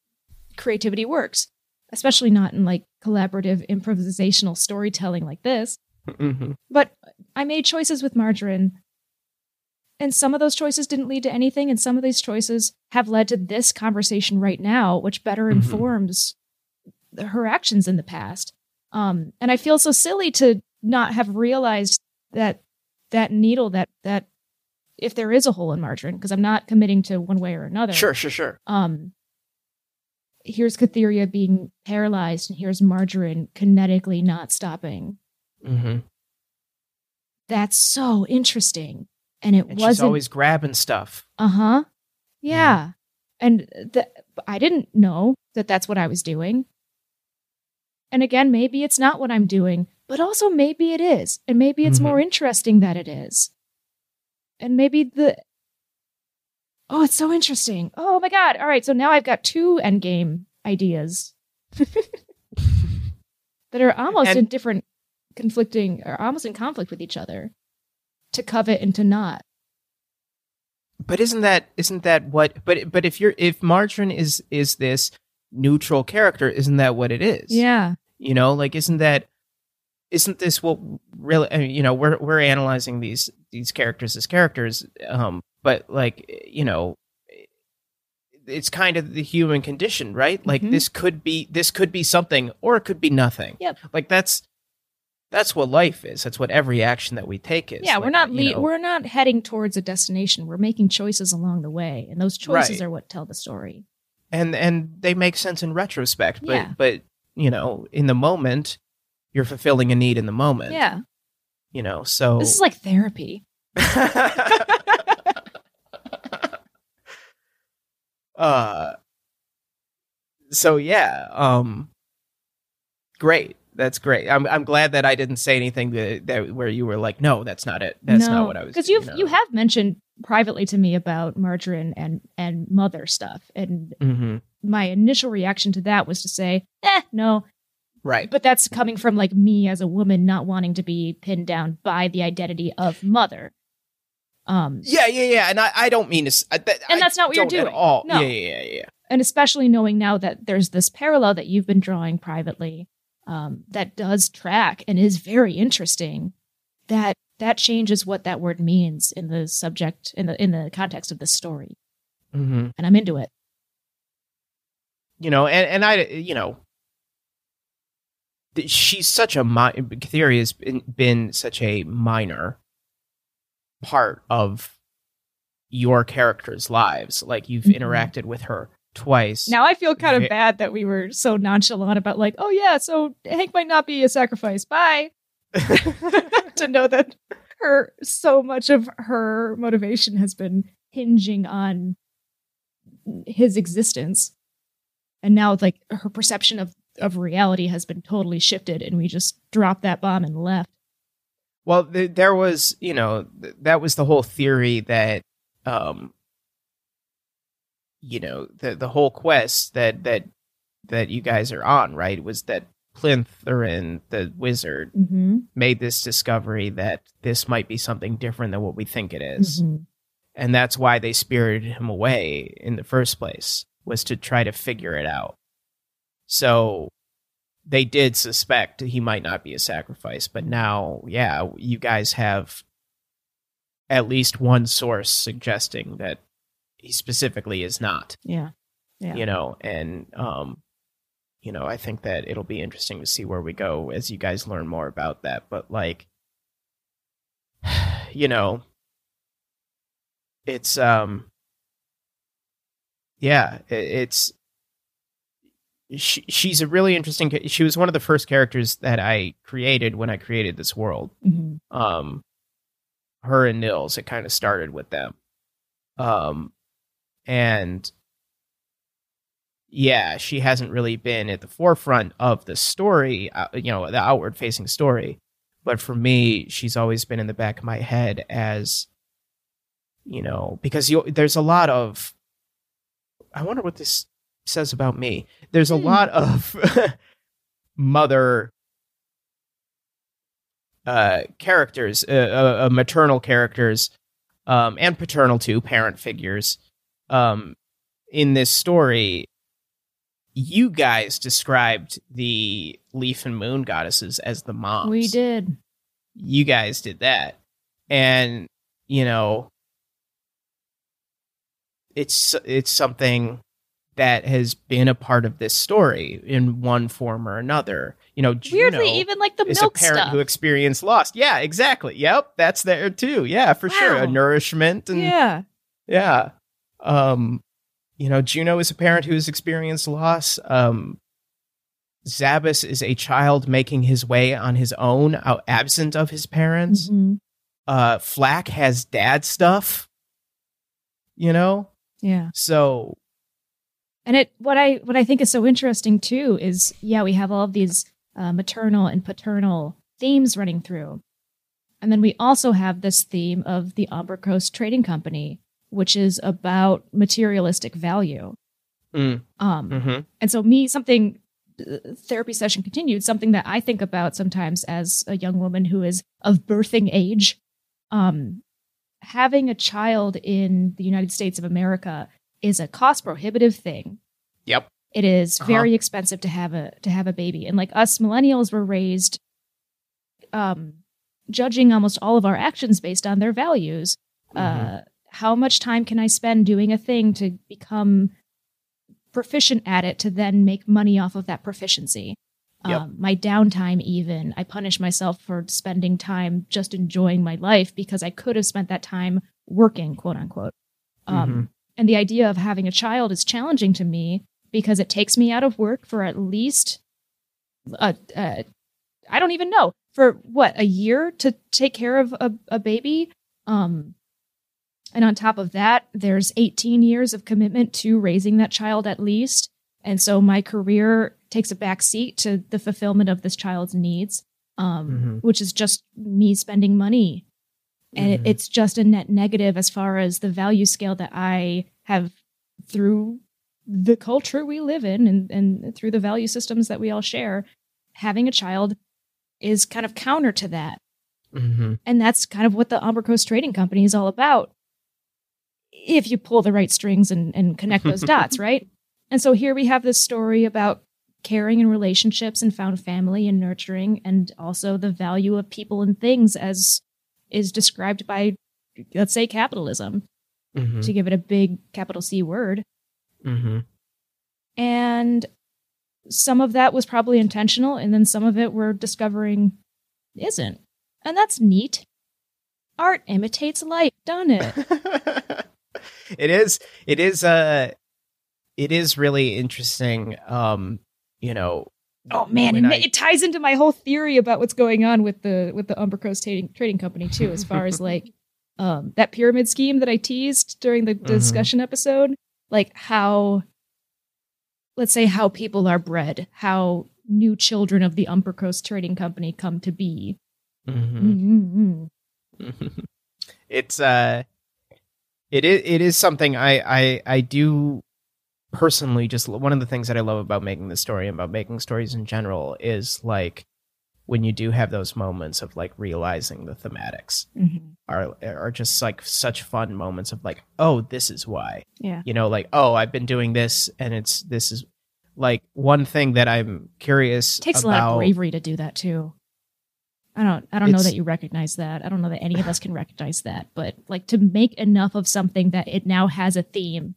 creativity works, especially not in like collaborative improvisational storytelling like this. Mhm. But I made choices with Margarine, and some of those choices didn't lead to anything, and some of these choices have led to this conversation right now, which better Mhm. informs her actions in the past. Um, and I feel so silly to not have realized that that needle that that if there is a hole in margarine, because I'm not committing to one way or another Sure, sure, sure. um here's Catheria being paralyzed and here's Margarine kinetically not stopping. mm-hmm. That's so interesting. And it wasn't always grabbing stuff. uh-huh. Yeah. And th- I didn't know that that's what I was doing. And again, maybe it's not what I'm doing, but also maybe it is. And maybe it's Mhm. more interesting that it is. And maybe the Oh, it's so interesting. Oh my god. All right, so now I've got two endgame ideas that are almost And- in different conflicting or almost in conflict with each other. To covet and to not. But isn't that isn't that what? But but if you're if Margarine is is this neutral character, isn't that what it is? Yeah. You know, like isn't that isn't this what really? I mean, you know, we're we're analyzing these these characters as characters, um, but like you know, it's kind of the human condition, right? Like Mhm. this could be this could be something, or it could be nothing. Yep. Like that's that's what life is. That's what every action that we take is. Yeah, we're Like, not you le- we're not heading towards a destination. We're making choices along the way, and those choices Right. are what tell the story. and and they make sense in retrospect but Yeah. but you know in the moment you're fulfilling a need in the moment Yeah, you know so this is like therapy. uh so yeah um great that's great i'm i'm glad that i didn't say anything that, that where you were like no that's not it that's not what i was because you've know. you have mentioned privately to me about margarine and and mother stuff, and Mhm. my initial reaction to that was to say, eh, no. Right. But that's coming from like me as a woman not wanting to be pinned down by the identity of mother. Um, yeah yeah yeah. And i i don't mean to I, that, And that's not what you're don't at doing. all. No. yeah yeah yeah yeah. And especially knowing now that there's this parallel that you've been drawing privately um, that does track and is very interesting that that changes what that word means in the subject in the in the context of the story. Hmm and i'm into it. You know and and i you know she's such a mi- theory has been, been such a minor part of your characters lives. Like you've Mhm. interacted with her twice. Now i feel kind of bad that we were so nonchalant about like oh yeah so hank might not be a sacrifice. Bye. To know that her so much of her motivation has been hinging on his existence. And now like her perception of of reality has been totally shifted and we just dropped that bomb and left well th- there was you know th- that was the whole theory that um you know the the whole quest that that that you guys are on right was that Plintherin, the wizard, mm-hmm. made this discovery that this might be something different than what we think it is. Mhm. And that's why they spirited him away in the first place. was to try to figure it out. So they did suspect he might not be a sacrifice, but now, yeah, you guys have at least one source suggesting that he specifically is not. Yeah. Yeah. You know, and um you know, I think that it'll be interesting to see where we go as you guys learn more about that, but like you know, it's um yeah, it's she, she's a really interesting she was one of the first characters that I created when I created this world. Mhm. Um her and Nils, it kind of started with them. Um and yeah, she hasn't really been at the forefront of the story, uh, you know, the outward facing story. But for me, she's always been in the back of my head as, you know, because you, there's a lot of, I wonder what this says about me. There's a Hmm. lot of mother uh, characters, uh, uh, uh, maternal characters, um, and paternal too, parent figures, um, in this story. You guys described the leaf and moon goddesses as the moms. We did. You guys did that, and you know, it's it's something that has been a part of this story in one form or another. You know, Weirdly, Juno- even like the is milk a parent stuff. who experienced loss. Yeah, exactly. Yep, that's there too. Yeah, for sure. A nourishment and yeah. yeah. Um you know, Juno is a parent who has experienced loss. Um Zabas is a child making his way on his own, out absent of his parents. Mhm. Uh Flack has dad stuff. You know? Yeah. So And it what I what I think is so interesting too is yeah we have all of these uh, maternal and paternal themes running through, and then we also have this theme of the Umber Coast Trading Company, which is about materialistic value. mm, Um, mhm. and so me something uh, therapy session continued something that I think about sometimes as a young woman who is of birthing age. Um, having a child in the United States of America is a cost prohibitive thing. Yep. It is Uh-huh. very expensive to have a to have a baby, and like us millennials were raised, um, judging almost all of our actions based on their values. Mm-hmm. Uh, how much time can I spend doing a thing to become proficient at it to then make money off of that proficiency? Yep. Um, my downtime, even I punish myself for spending time just enjoying my life because I could have spent that time working, quote unquote. Um, Mhm. And the idea of having a child is challenging to me because it takes me out of work for at least, uh, uh, I don't even know, for what, a year to take care of a, a baby? Um, and on top of that, there's 18 years of commitment to raising that child at least. And so my career takes a back seat to the fulfillment of this child's needs, um, Mhm. which is just me spending money and Mhm. it, it's just a net negative as far as the value scale that I have through the culture we live in and, and through the value systems that we all share. Having a child is kind of counter to that. Mhm. And that's kind of what the Umber Coast Trading Company is all about. If you pull the right strings and, and connect those dots, right? And so here we have this story about caring and relationships and found family and nurturing, and also the value of people and things as is described by, let's say, capitalism, Mhm. to give it a big capital C word. Mhm. And some of that was probably intentional, and then some of it we're discovering isn't. And that's neat. Art imitates life, doesn't it? it is it is uh it is really interesting um you know Oh man, it, I- it ties into my whole theory about what's going on with the with the Umber Coast trading trading company too, as far as like um that pyramid scheme that I teased during the Mhm. discussion episode, like how let's say how people are bred, how new children of the Umber Coast Trading Company come to be. Mhm. Mm-mm-mm. it's uh it is it is something I I I do personally just one of the things that I love about making this story and about making stories in general is like when you do have those moments of like realizing the thematics Mhm. are are just like such fun moments of like oh this is why Yeah. you know like oh i've been doing this and it's this is like one thing that i'm curious It takes a lot of bravery to do that too. I don't I don't know that you recognize that. I don't know that any of us can recognize that, but like to make enough of something that it now has a theme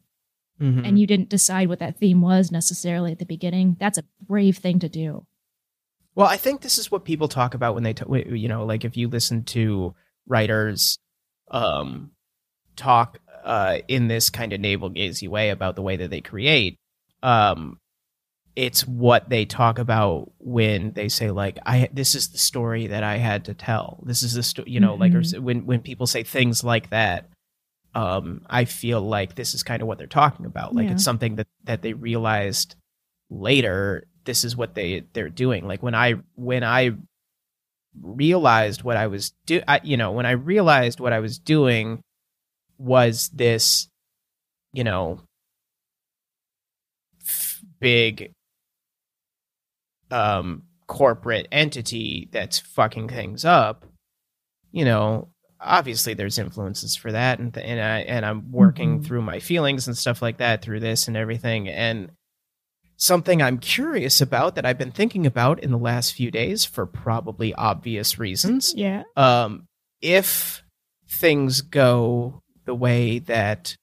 Mhm. and you didn't decide what that theme was necessarily at the beginning, that's a brave thing to do. Well, I think this is what people talk about when they, t- you know, like if you listen to writers um, talk uh, in this kind of navel gazy way about the way that they create, um, it's what they talk about when they say like, "I this is the story that I had to tell." This is the sto-, you know, like or when when people say things like that. Um, I feel like this is kind of what they're talking about. Like Yeah. it's something that that they realized later this is what they they're doing like when i when i realized what i was do I, you know when i realized what i was doing was this you know f- big um corporate entity that's fucking things up you know obviously there's influences for that and th- and I and I'm working Mhm. through my feelings and stuff like that through this and everything and something I'm curious about that I've been thinking about in the last few days for probably obvious reasons. Yeah. um if things go the way that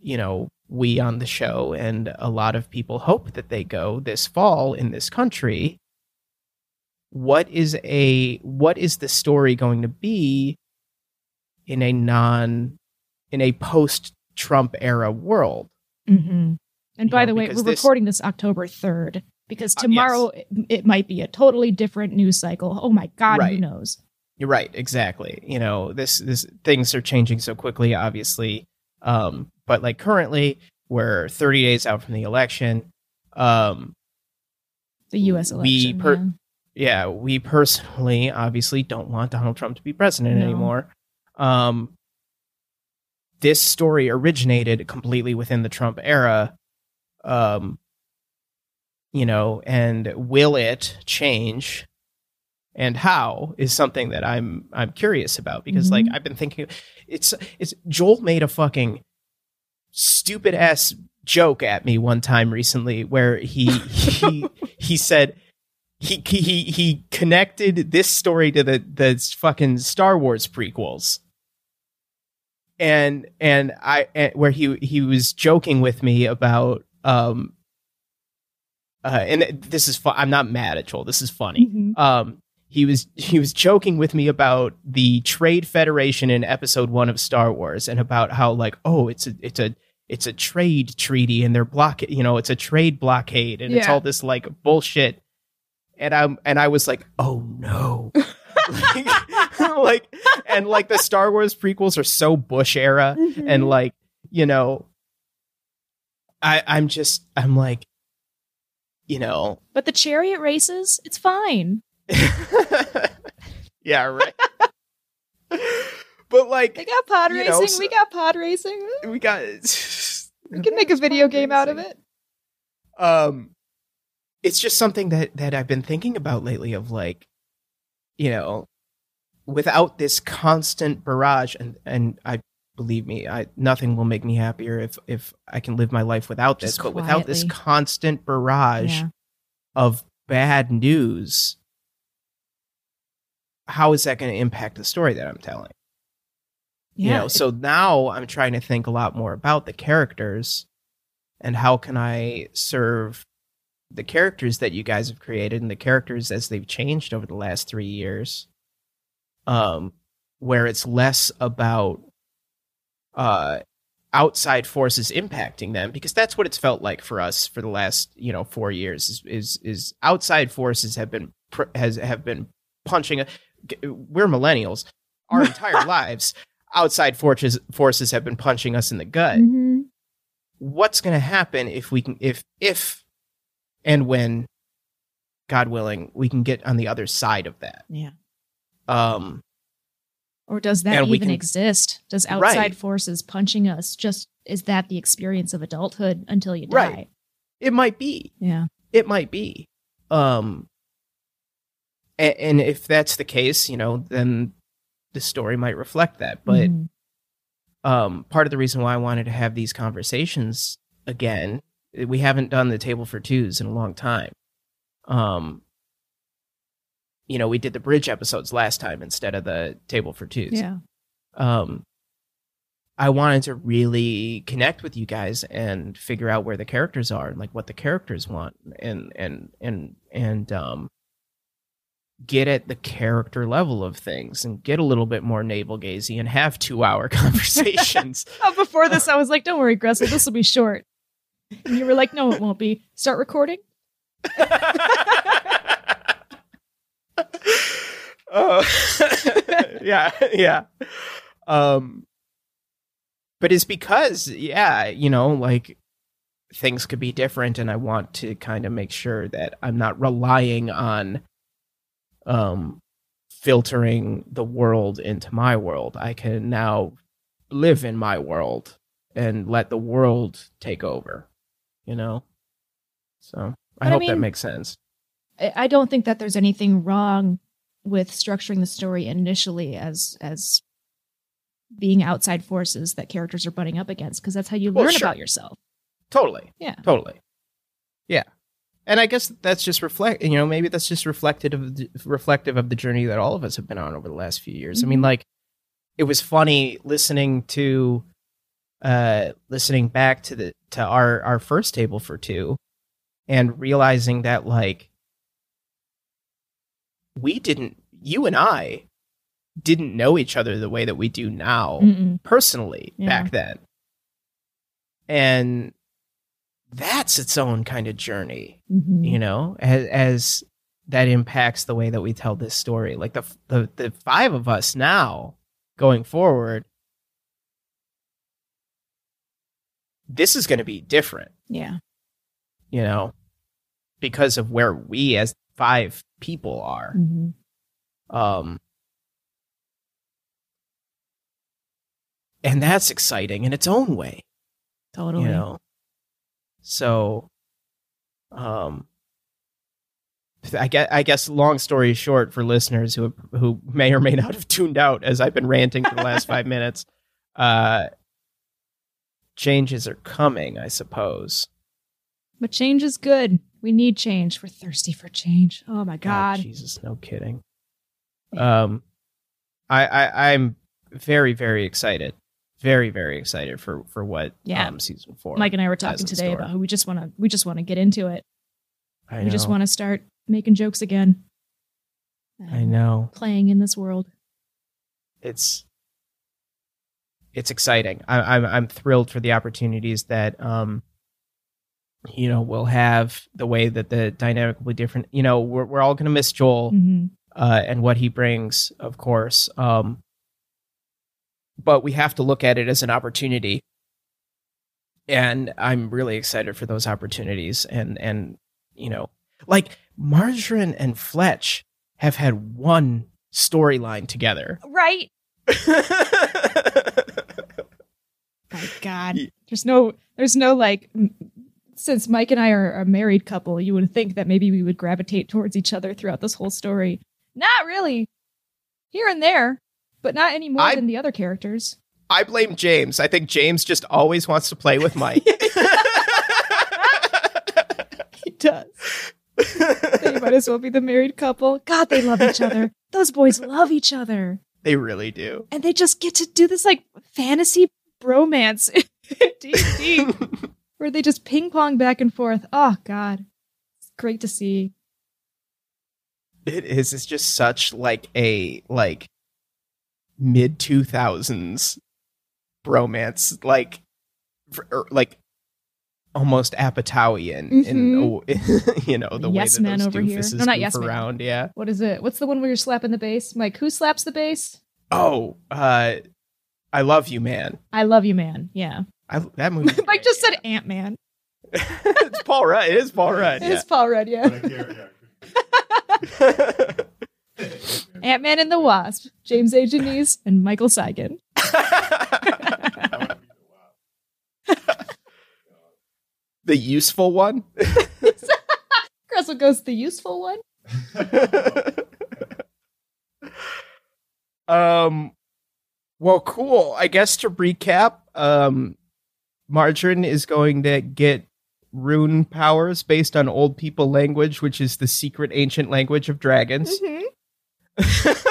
you know we on the show and a lot of people hope that they go this fall in this country what is a what is the story going to be in a non in a post Trump era world? Hmm And by know, the way, we're this- recording this October 3rd because Uh, tomorrow it, it might be a totally different news cycle. Oh my God, who Right. knows? You're right, exactly. You know, this this things are changing so quickly, obviously. Um, but like currently, we're 30 days out from the election. Um, The U.S. We election. per- yeah. yeah, we personally obviously don't want Donald Trump to be president No. anymore. Um, this story originated completely within the Trump era. Um, you know, and will it change? And how is something that I'm I'm curious about because like Mhm. I've been thinking it's it's Joel made a fucking stupid ass joke at me one time recently where he he he said he he he connected this story to the the fucking Star Wars prequels. And and I and where he he was joking with me about um uh and this is fun. I'm not mad at Joel. This is funny Mhm. um he was he was joking with me about the trade federation in episode 1 of Star Wars and about how like oh it's a it's a it's a trade treaty and they're block you know it's a trade blockade and it's all this like bullshit and I'm and I was like oh no like, like and like the Star Wars prequels are so Bush era Mm-hmm. and like you know I I'm just I'm like you know But the chariot races, it's fine. yeah, right. but like They got pod You know, racing. so- we got pod racing. we got We can make a video game out of it. Um it's just something that that I've been thinking about lately of like you know without this constant barrage and and I believe me I nothing will make me happier if if I can live my life without this but without this constant barrage Yeah. of bad news how is that going to impact the story that I'm telling Yeah. you know so now i'm trying to think a lot more about the characters and how can i serve the characters that you guys have created and the characters as they've changed over the last three years um where it's less about uh outside forces impacting them because that's what it's felt like for us for the last you know four years is is, is outside forces have been pr- has have been punching a- we're millennials our entire lives outside forces forces have been punching us in the gut Mhm. what's going to happen if we can if if and when god willing we can get on the other side of that Yeah. um Or does that even can- exist? Does Right. outside forces punching us just is that the experience of adulthood until you die? Right. it might be Yeah. it might be um and, and if that's the case, you know, then the story might reflect that. But Mhm. um, part of the reason why I wanted to have these conversations again, we haven't done the table for twos in a long time. Um, you know, we did the bridge episodes last time instead of the table for twos. yeah. Um, I wanted to really connect with you guys and figure out where the characters are and like what the characters want and and and and um get at the character level of things and get a little bit more navel gazy and have two hour conversations. Oh, before this, I was like, "Don't worry, Gressel, this will be short." And you were like, "No, it won't be." Start recording. Uh, yeah, yeah. Um, but it's because, yeah, you know, like things could be different, and I want to kind of make sure that I'm not relying on, um, filtering the world into my world. I can now live in my world and let the world take over. You know, so I But I hope that makes sense. I don't think that there's anything wrong with structuring the story initially as as being outside forces that characters are butting up against because that's how you Well, learn sure. about yourself. Totally. Yeah. Totally. Yeah. And I guess that's just reflect, you know, maybe that's just reflected of the, reflective of the journey that all of us have been on over the last few years. I mean, Mhm. like it was funny listening to uh listening back to the to our our first table for two and realizing that like we didn't you and I didn't know each other the way that we do now Mm-mm. personally Yeah. back then. And that's its own kind of journey, Mhm. you know, as, as that impacts the way that we tell this story. Like the the the five of us now going forward, this is going to be different, Yeah. you know, because of where we as five people are. Mhm. Um, and that's exciting in its own way. Totally. you know so um I guess, I guess long story short for listeners who who may or may not have tuned out as I've been ranting for the last 5 minutes uh changes are coming I suppose But change is good. We need change. We're thirsty for change. Oh my God. Jesus no kidding um I, I I'm very very excited very very excited for for what Yeah. um season 4 Mike and I were talking today store. about how we just want to we just want to get into it. I we just want to start making jokes again. I know Playing in this world. it's it's exciting. I, I'm I'm thrilled for the opportunities that um you know we'll have the way that the dynamic will be different. You know, we're we're all gonna miss Joel Mhm. uh, and what he brings, of course. Um, but we have to look at it as an opportunity, and I'm really excited for those opportunities. And and you know, like Margarine and Fletch have had one storyline together. Right. My God. There's no there's no like since Mike and I are a married couple, you would think that maybe we would gravitate towards each other throughout this whole story. Not really. Here and there, but not any more I- than the other characters. I blame James. I think James just always wants to play with Mike. He does. They might as well be the married couple. God, they love each other. Those boys love each other. they really do. And they just get to do this like fantasy bromance in D&D where they just ping pong back and forth. Oh God. It's great to see. It is. It's just such like a like mid two thousands bromance, like for, er, like almost Apatowian in you know the Yes way that man those over here. doofuses No, not yes man. around. Yeah. What is it? What's the one where you're slapping the bass? Mike, who slaps the bass? Oh, uh, I love you, man. I love you, man. Yeah. I, that movie. Mike just said Ant Man. it's Paul Rudd. It is Paul Rudd. It's Paul Rudd, yeah. But I can't- yeah. Ant Man and the Wasp, James A. Janice, and Michael Seigan. That would be the the useful one. Russell goes the useful one. Um, well, cool. I guess to recap, um, Margarine is going to get rune powers based on old people language, which is the secret ancient language of dragons. Mhm.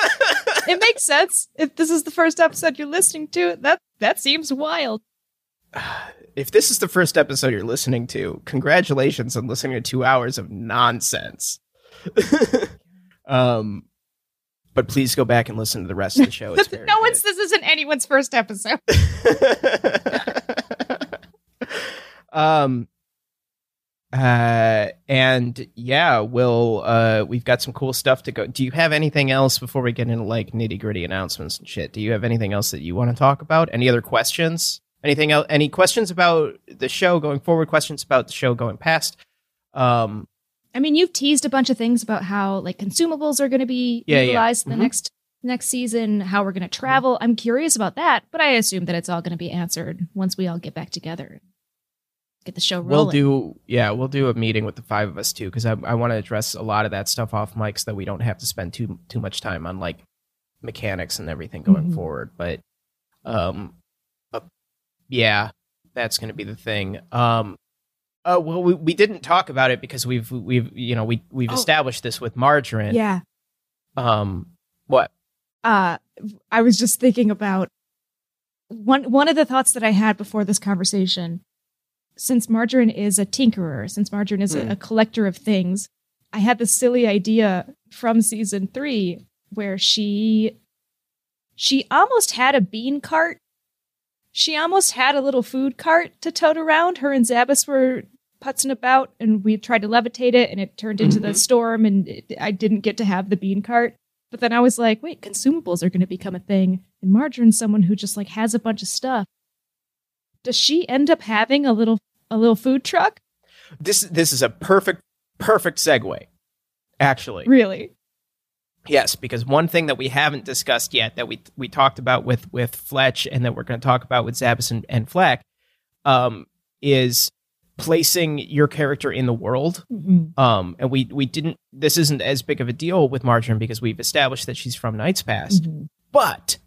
It makes sense. If this is the first episode you're listening to, that that seems wild. if this is the first episode you're listening to, congratulations on listening to two hours of nonsense. um, but please go back and listen to the rest of the show. It's no, good. it's this isn't anyone's first episode. Um uh and yeah we'll uh we've got some cool stuff to go do you have anything else before we get into like nitty gritty announcements and shit do you have anything else that you want to talk about any other questions anything else any questions about the show going forward questions about the show going past um I mean, you've teased a bunch of things about how like consumables are going to be Yeah, yeah. utilized in Mhm. the next next season, how we're going to travel. I'm curious about that, but I assume that it's all going to be answered once we all get back together. Get the show rolling. we'll do yeah we'll do a meeting with the five of us too because i, I want to address a lot of that stuff off mic so that we don't have to spend too too much time on like mechanics and everything going Mhm. forward but um uh, yeah that's going to be the thing um uh, well we, we didn't talk about it because we've we've you know we we've Oh. established this with margarine Yeah. um what uh I was just thinking about one one of the thoughts that I had before this conversation. Since Margarine is a tinkerer, since Margarine is Hmm. a, a collector of things, I had this silly idea from season three where she she almost had a bean cart. She almost had a little food cart to tote around. Her and Zabas were putzing about, and we tried to levitate it, and it turned into the Mhm. storm, and it, I didn't get to have the bean cart. But then I was like, wait, consumables are going to become a thing, and Margarine's someone who just like has a bunch of stuff. Does she end up having a little a little food truck? this this is a perfect perfect segue actually Really? Yes, because one thing that we haven't discussed yet that we we talked about with with Fletch and that we're going to talk about with Zabas and, and Flack um, is placing your character in the world. Um, and we we didn't. This isn't as big of a deal with Margarine because we've established that she's from Knights Pass. But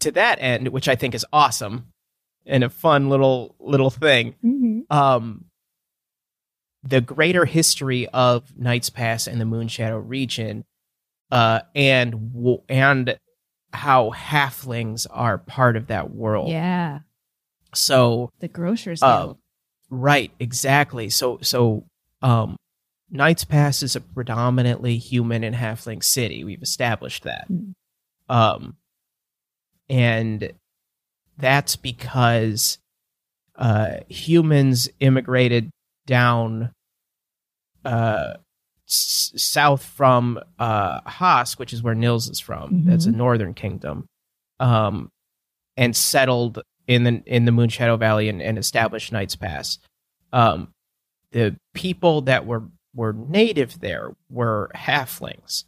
to that end, which I think is awesome and a fun little little thing, um, the greater history of Knights Pass and the Moonshadow region, uh, and and how halflings are part of that world. Yeah, So the grocers. Uh, right, exactly. So so um, Knights Pass is a predominantly human and halfling city. We've established that. Mm. Um, and that's because uh, humans immigrated down uh, s- south from uh, Hosk, which is where Nils is from. That's a northern kingdom, um, and settled in the in the Moonshadow Valley and, and established Knights Pass. Um, the people that were were native there were halflings,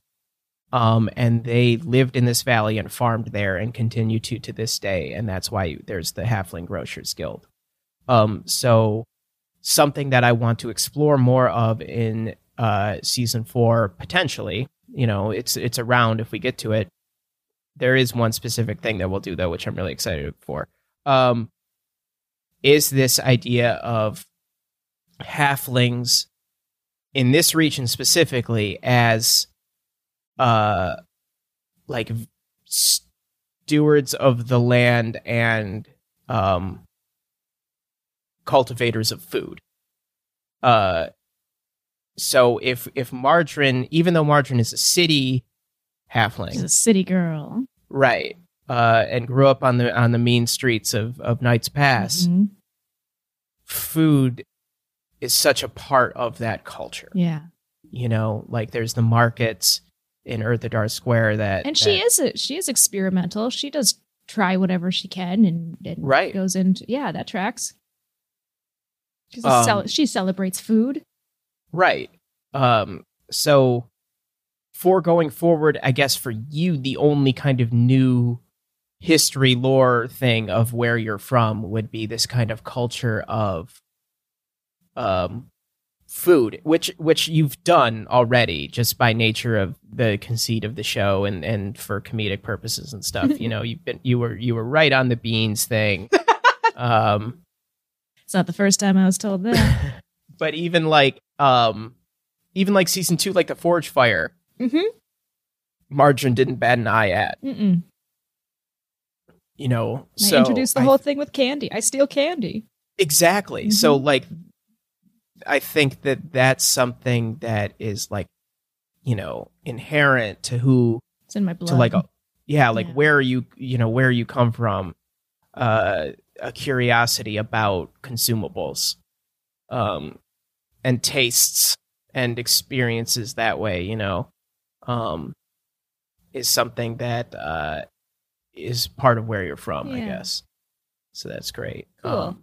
um, and they lived in this valley and farmed there and continue to to this day, and that's why there's the Halfling Grocers Guild. Um, so something that I want to explore more of in uh, season four potentially. You know, it's it's around if we get to it. There is one specific thing that we'll do though, which I'm really excited for. Um, is this idea of halflings in this region specifically as uh like stewards of the land and um cultivators of food. Uh so if if margarine even though margarine is a city halfling. She's a city girl. right. Uh and grew up on the on the mean streets of of knights pass Mhm. food is such a part of that culture. Yeah, you know like there's the markets in Earthadar Square that and she that- is a, she is experimental. She does try whatever she can and, and Right. goes into yeah that tracks. She's Um, cel- she celebrates food. right um so for going forward i guess for you the only kind of new history lore thing of where you're from would be this kind of culture of um food, which which you've done already just by nature of the conceit of the show and and for comedic purposes and stuff. you know, you've been you were you were right on the beans thing. um, It's not the first time I was told that. but even like um, even like season two, like the forge fire, mm-hmm. Margarine didn't bat an eye at. Mm-mm. You know, I so introduced the I whole thing with candy. I steal candy. Exactly. Mhm. So like I think that that's something that is like you know inherent to who It's in my blood. to like a, yeah like Yeah. where you you know where you come from uh a curiosity about consumables um and tastes and experiences that way you know um is something that uh is part of where you're from i guess so that's great Cool. um,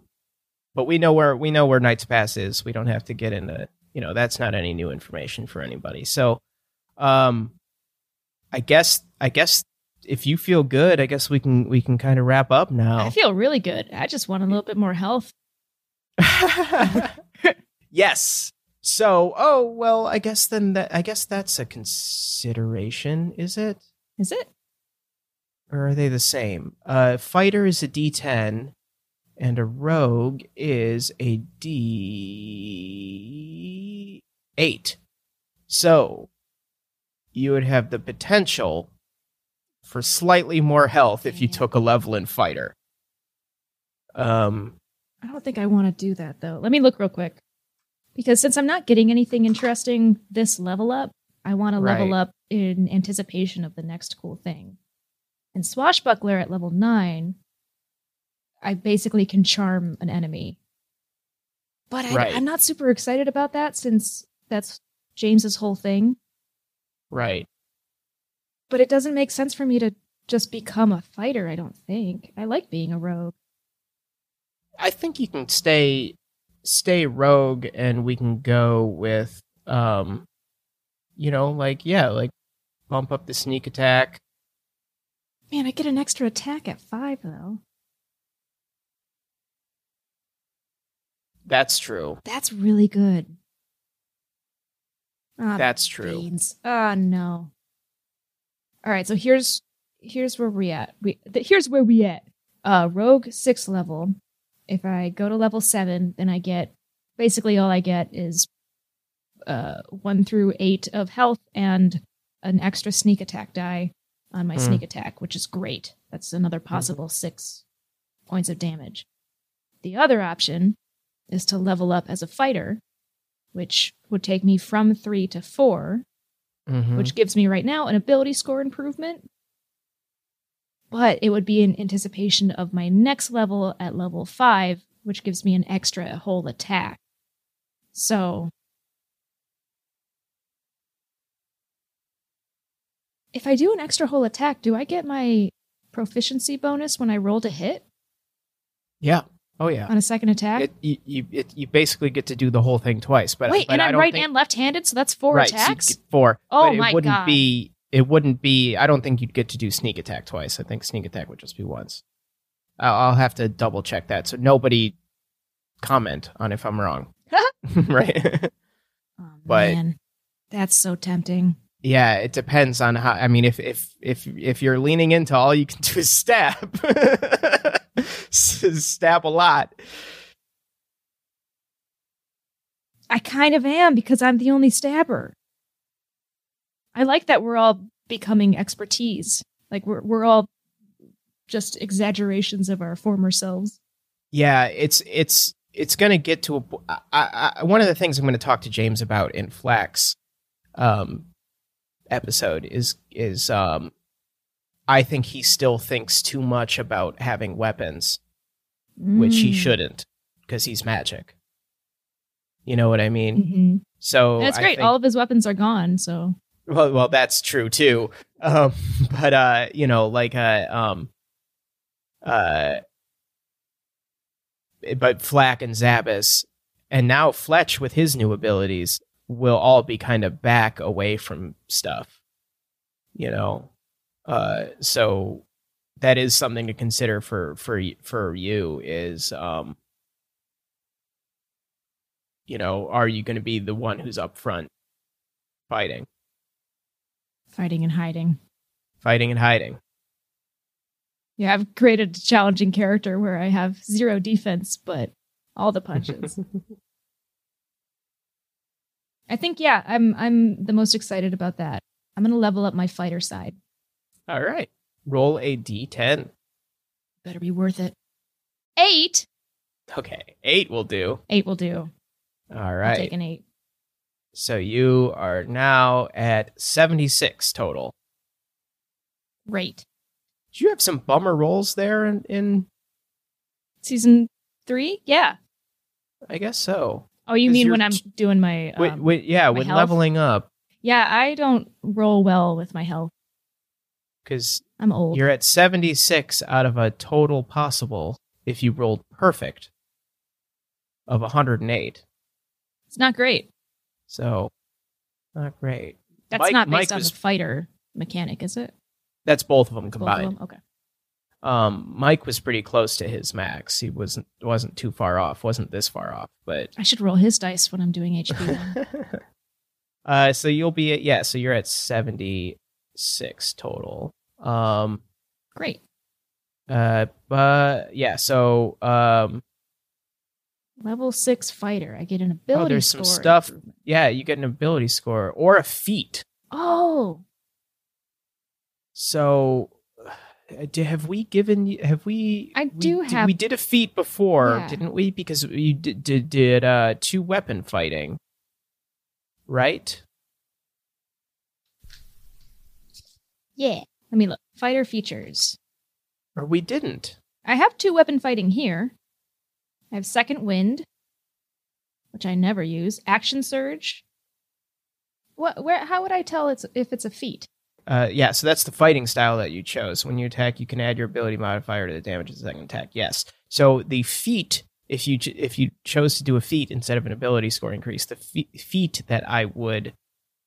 but we know where we know where Knights Pass is. We don't have to get into you know that's not any new information for anybody. So, um, I guess I guess if you feel good, I guess we can we can kind of wrap up now. I feel really good. I just want a little bit more health. yes. So, oh well, I guess then that I guess that's a consideration, is it? Is it? Or are they the same? Uh, fighter is a D10, and a rogue is a D8. So you would have the potential for slightly more health if you took a level in fighter. Um, I don't think I want to do that though. Let me look real quick. Because since I'm not getting anything interesting this level up, I want to level Right. up in anticipation of the next cool thing. And Swashbuckler at level 9, I basically can charm an enemy. But I, Right. I'm not super excited about that since that's James's whole thing. right. But it doesn't make sense for me to just become a fighter, I don't think. I like being a rogue. I think you can stay stay rogue and we can go with um you know like yeah like bump up the sneak attack Man, I get an extra attack at 5 though. That's true That's really good. Ah, that's true beans. Ah, no. All right, so here's here's where we at. We th- here's where we at. Uh, rogue six level. If I go to level seven, then I get basically all I get is uh one through eight of health and an extra sneak attack die on my Hmm. sneak attack, which is great. That's another possible six points of damage. The other option is to level up as a fighter, which would take me from three to four, Mhm. which gives me right now an ability score improvement. But it would be in anticipation of my next level at level five, which gives me an extra whole attack. So. If I do an extra whole attack, do I get my proficiency bonus when I roll to hit yeah oh yeah on a second attack? it, you you, it, you basically get to do the whole thing twice but Wait, but and I I'm right think, and left handed, so that's four right, so attacks? get four Oh but my god. it wouldn't God. be it wouldn't be i don't think you'd get to do sneak attack twice i think sneak attack would just be once i'll, I'll have to double check that so nobody comment on if i'm wrong right Oh, But- man, that's so tempting. Yeah, it depends on how. I mean, if if if if you're leaning into all you can do is stab, Stab a lot. I kind of am because I'm the only stabber. I like that we're all becoming expertise. Like we're we're all just exaggerations of our former selves. Yeah, it's it's it's gonna get to a. I, I- one of the things I'm going to talk to James about in Flex, um, episode is is um, I think he still thinks too much about having weapons, which he Mm. shouldn't, because he's magic. You know what I mean? Mhm. So that's great. think- All of his weapons are gone. So Well, well, that's true too. Um, but uh, you know, like uh, um, uh, but Flack and Zabas, and now Fletch with his new abilities will all be kind of back away from stuff. You know, uh, so that is something to consider for for for you is um you know, are you going to be the one who's up front fighting, Fighting and hiding. fighting and hiding? Yeah, I've created a challenging character where I have zero defense, but all the punches. I think yeah, I'm I'm the most excited about that. I'm gonna level up my fighter side. All right. Roll a d10. Better be worth it. Eight. Okay. Eight will do. Eight will do. All right. I'll take an eight. So you are now at 76 total. Great. Did you have some bummer rolls there in, in Season three? Yeah. I guess so. Oh, you mean when I'm doing my um, Wait, wait, yeah, my when health? leveling up, Yeah, I don't roll well with my health. Because I'm old. you're at 76 out of a total possible, if you rolled perfect, of 108. It's not great. So, not great. That's Mike- not Mike based on was- the fighter mechanic, is it? That's both of them Both of combined. them? Okay. Um, Mike was pretty close to his max. He wasn't wasn't too far off. wasn't this far off, but I should roll his dice when I'm doing HP uh, so you'll be at yeah. So you're at 76 total. Um, Great. uh, but yeah. So um, Level six fighter. I get an ability Oh, there's some stuff- yeah, you get an ability score or a feat. Oh, So, uh, have we given? you- Have we? I we do did- have- We did a feat before, Yeah. didn't we? Because you did did, did uh, two weapon fighting, right? Yeah. Let me look. Fighter features. Or we didn't? I have two weapon fighting here. I have second wind, which I never use. Action surge. What? Where? How would I tell it's if it's a feat? Uh, yeah. So that's the fighting style that you chose. When you attack, you can add your ability modifier to the damage of the second attack. Yes. So the feat, if you ch- if you chose to do a feat instead of an ability score increase, the fe- feat that I would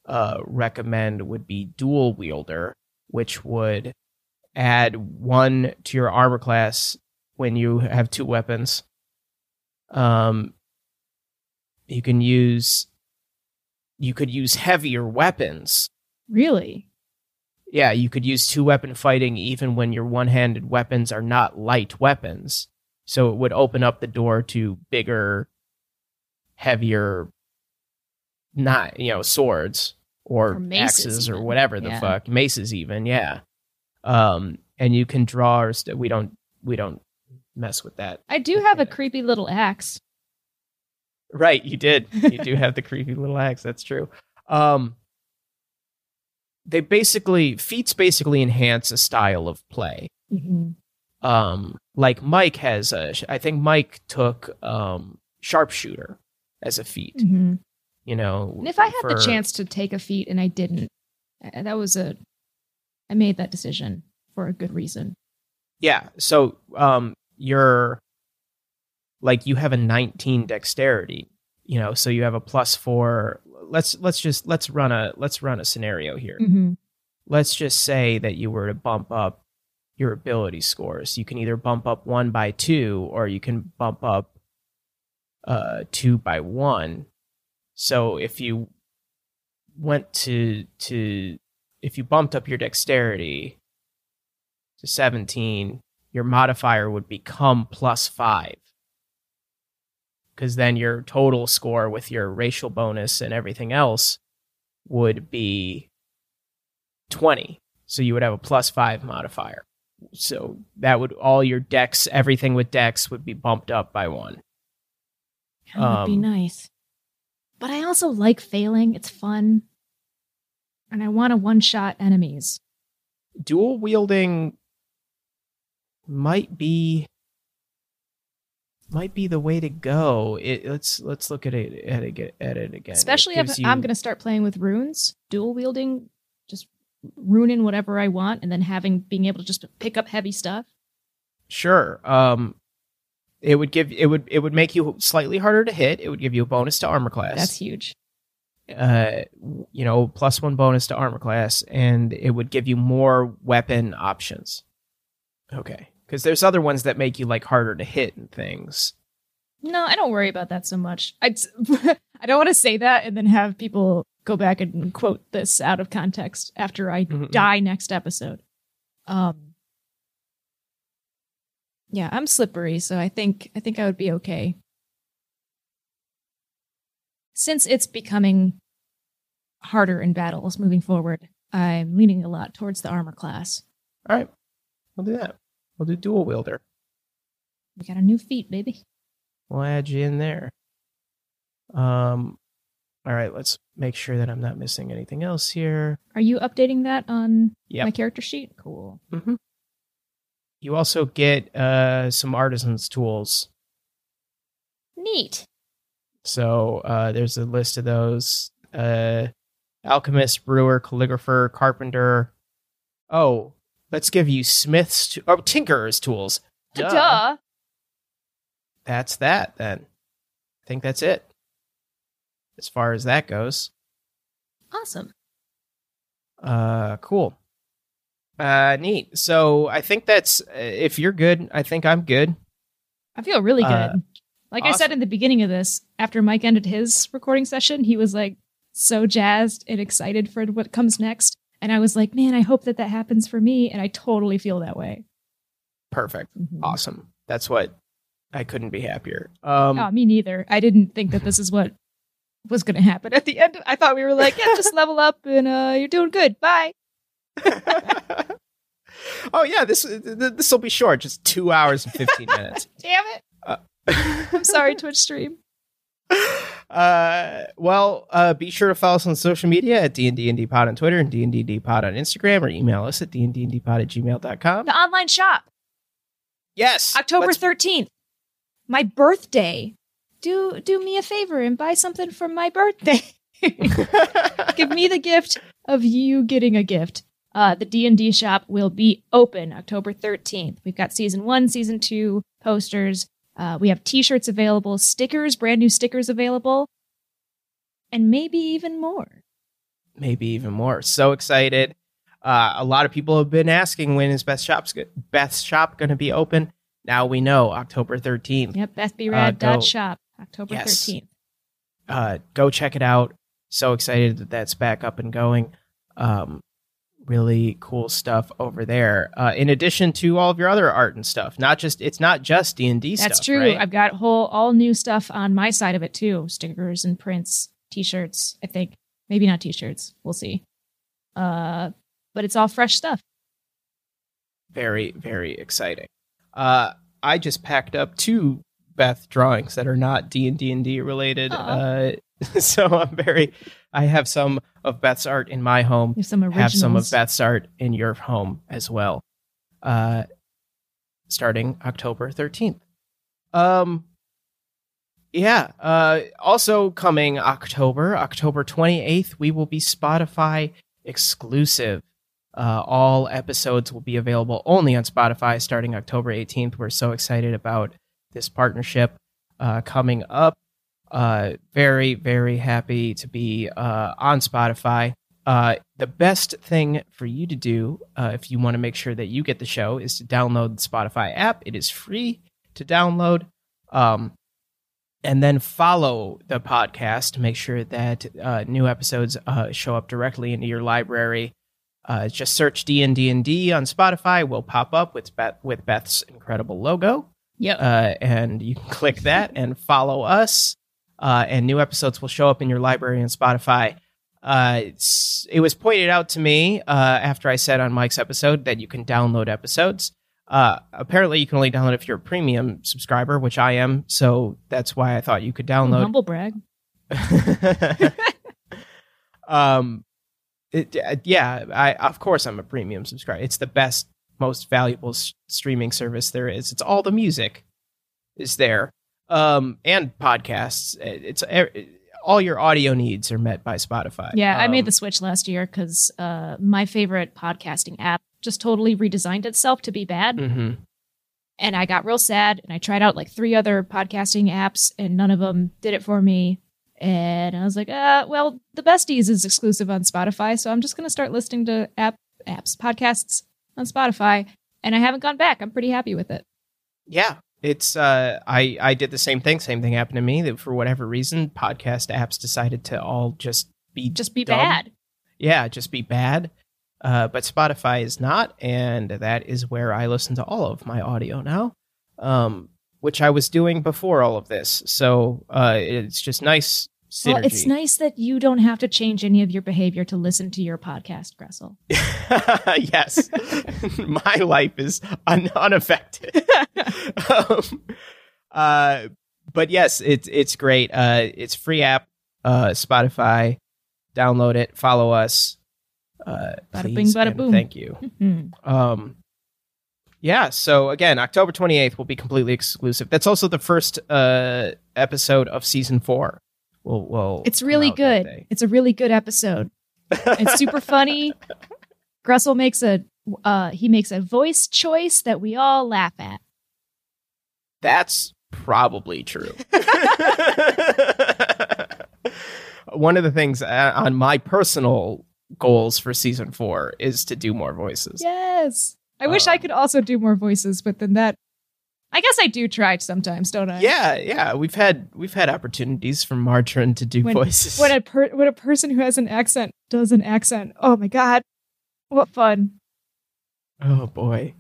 uh, recommend would be dual wielder, which would add one to your armor class when you have two weapons. Um, you can use you could use heavier weapons. Really? Yeah, you could use two weapon fighting even when your one handed weapons are not light weapons. So it would open up the door to bigger, heavier, not you know swords or, Or maces axes or whatever the Yeah. fuck maces even yeah. Um, and you can draw or st- we don't we don't mess with that. I do have a creepy little axe. Right, you did. You do have the creepy little axe. That's true. Um, they basically feats basically enhance a style of play. Mm-hmm. Um, like Mike has a. I think Mike took um sharpshooter as a feat. Mm-hmm. You know, And if I had the chance to take a feat and I didn't, uh, that was a. I made that decision for a good reason. Yeah. So um you're like you have a 19 dexterity, you know, so you have a plus 4. Let's let's just let's run a let's run a scenario here. Mm-hmm. Let's just say that you were to bump up your ability scores. You can either bump up 1 by 2 or you can bump up uh 2 by 1. So if you went to to if you bumped up your dexterity to 17, your modifier would become plus 5. Because then your total score with your racial bonus and everything else would be 20. So you would have a plus 5 modifier. So that would all your dex, everything with dex would be bumped up by 1. That would be Um, nice. But I also like failing. It's fun. And I want to one shot enemies. Dual wielding might be might be the way to go. It, let's let's look at it at it, at it again. It Especially if you- I'm going to start playing with runes, dual wielding, just runing whatever I want, and then having being able to just pick up heavy stuff. Sure. Um, it would give it would it would make you slightly harder to hit. It would give you a bonus to armor class. That's huge. uh, you know, plus one bonus to armor class, and it would give you more weapon options. Okay, because there's other ones that make you like harder to hit and things. No, I don't worry about that so much. I I don't want to say that and then have people go back and quote this out of context after I Mhm. die next episode. Um Yeah, I'm slippery, so I think I think I would be okay. Since it's becoming harder in battles moving forward, I'm leaning a lot towards the armor class. All right, we'll do that. We'll do dual wielder. We got a new feat, baby. We'll add you in there. Um, all right. Let's make sure that I'm not missing anything else here. Are you updating that on Yep. my character sheet? Cool. Mm-hmm. You also get uh, some artisans tools. Neat. So uh, there's a list of those: uh, alchemist, brewer, calligrapher, carpenter. Oh, let's give you smiths. To- oh, tinkerers tools. Duh. That's that then. I think that's it. As far as that goes. Awesome. Uh, cool. Uh, neat. So I think that's uh, if you're good, I think I'm good. I feel really good. Uh, like I said in the beginning of this, after Mike ended his recording session, he was like so jazzed and excited for what comes next. And I was like, man, I hope that that happens for me. And I totally feel that way. Perfect. Mhm. Awesome. That's what I couldn't be happier. Um, oh, me neither. I didn't think that this is what was going to happen at the end. I thought we were like, yeah, just level up and uh, you're doing good. Bye. oh yeah, this this will be short, just two hours and fifteen minutes. Damn it. I'm sorry, Twitch stream. Uh, well, uh, be sure to follow us on social media at D&D Pod on Twitter and D&D Pod on Instagram or email us at dndpod at gmail.com. The online shop, Yes. October 13th, my birthday. Do do me a favor and buy something for my birthday. give me the gift of you getting a gift. Uh, the D&D shop will be open October 13th. We've got season 1, season 2 posters. Uh, we have t-shirts available, stickers, brand new stickers available, and maybe even more. Maybe even more. So excited. Uh, a lot of people have been asking when is Beth's shop's go- Beth's shop going to be open. Now we know October 13th. Yep, BethBrad go. dot shop October Yes. 13th. uh, go check it out. So excited that that's back up and going. Um, really cool stuff over there. Uh, in addition to all of your other art and stuff, not just it's not just D and D stuff. That's true. right? I've got whole all new stuff on my side of it too. Stickers and prints, t-shirts, I think. Maybe not t-shirts. We'll see. Uh but it's all fresh stuff. very very exciting. Uh, I just packed up two Beth drawings that are not D and D and D related. Uh, so I'm very. I have some of Beth's art in my home. There's some originals. have some of Beth's art in your home as well. Uh, starting October 13th. Um, yeah. Uh, also coming October, October 28th, we will be Spotify exclusive. Uh, all episodes will be available only on Spotify starting October 18th. We're so excited about this partnership uh, coming up. Uh, very, very happy to be uh, on Spotify. Uh, the best thing for you to do uh, if you want to make sure that you get the show is to download the Spotify app. It is free to download. Um, and then follow the podcast to make sure that uh, new episodes uh, show up directly into your library. Uh, just search D and D and D on Spotify. Will pop up with Beth with Beth's incredible logo, Yep. uh, and you can click that and follow us. Uh, and new episodes will show up in your library on Spotify. Uh, it was pointed out to me uh, after I said on Mike's episode that you can download episodes. Uh, apparently, you can only download if you're a premium subscriber, which I am. So that's why I thought you could download. humble brag. um, it, uh, yeah, I of course I'm a premium subscriber. It's the best, most valuable s- streaming service there is. It's all the music is there, um, and podcasts. It's e- all your audio needs are met by Spotify. Yeah, I Um, made the switch last year because uh, my favorite podcasting app just totally redesigned itself to be bad. mhm. And I got real sad and I tried out like three other podcasting apps and none of them did it for me. And I was like, uh, well, the besties is exclusive on Spotify, so I'm just gonna start listening to app apps, podcasts on Spotify. And I haven't gone back. I'm pretty happy with it. Yeah, it's uh I I did the same thing. Same thing happened to me. That for whatever reason, podcast apps decided to all just be Just be dumb. bad. Yeah, just be bad. Uh, but Spotify is not, and that is where I listen to all of my audio now, um, which I was doing before all of this. So uh, it's just nice synergy. Well, it's nice that you don't have to change any of your behavior to listen to your podcast, Gressel. yes, my life is un- unaffected. um, uh, but yes, it's it's great. Uh, it's free app. Uh, Spotify. Download it. Follow us. Uh, Bada please bing, bada boom. Thank you. Hmm. Um, yeah. So again, October twenty eighth will be completely exclusive. That's also the first uh episode of season four. We'll, we'll It's really good. It's a really good episode. It's super funny. Gressel makes a uh, he makes a voice choice that we all laugh at. That's probably true. One of the things uh, on my personal goals for season four is to do more voices. Yes. I wish I Um, could also do more voices, but then that I guess I do try sometimes, don't I? Yeah, yeah, we've had we've had opportunities from Martrin to do When- voices. When a per- when a person who has an accent does an accent. Oh my god. What fun. oh boy,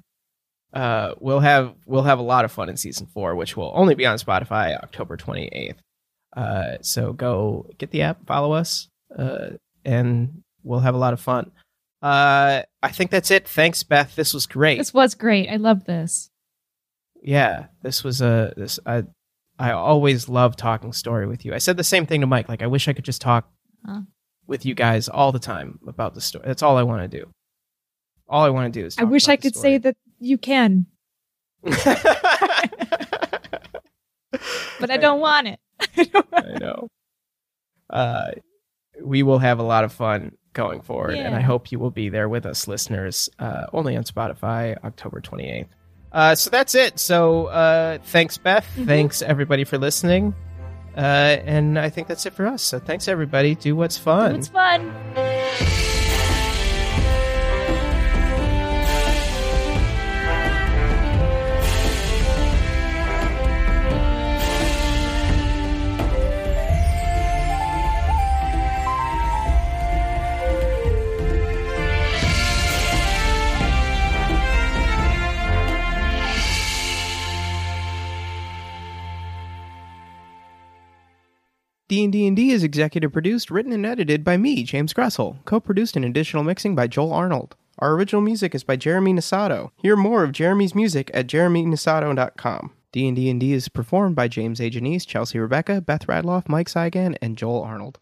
uh, we'll have we'll have a lot of fun in season four, which will only be on Spotify October twenty eighth. Uh, so go get the app, follow us, uh, and we'll have a lot of fun. Uh, I think that's it. Thanks, Beth. This was great. This was great. I love this. Yeah, this was a this I I always love talking story with you. I said the same thing to Mike. Like I wish I could just talk Huh. with you guys all the time about the story. That's all I want to do. All I want to do is. I wish I could say that you can, but I don't want it. I don't want- I know. Uh, we will have a lot of fun going forward, and I hope you will be there with us, listeners. Uh, only on Spotify, October twenty eighth. Uh, so that's it. So uh, thanks, Beth. Mhm. Thanks everybody for listening. Uh, and I think that's it for us. So thanks everybody. Do what's fun. It's fun. D&D and D is executive produced, written and edited by me, James Gressel. Co-produced and additional mixing by Joel Arnold. Our original music is by Jeremy Nisato. Hear more of Jeremy's music at jeremynisato.com. D&D and D is performed by James A. Janisse, Chelsea Rebecca, Beth Radloff, Mike Saigan, and Joel Arnold.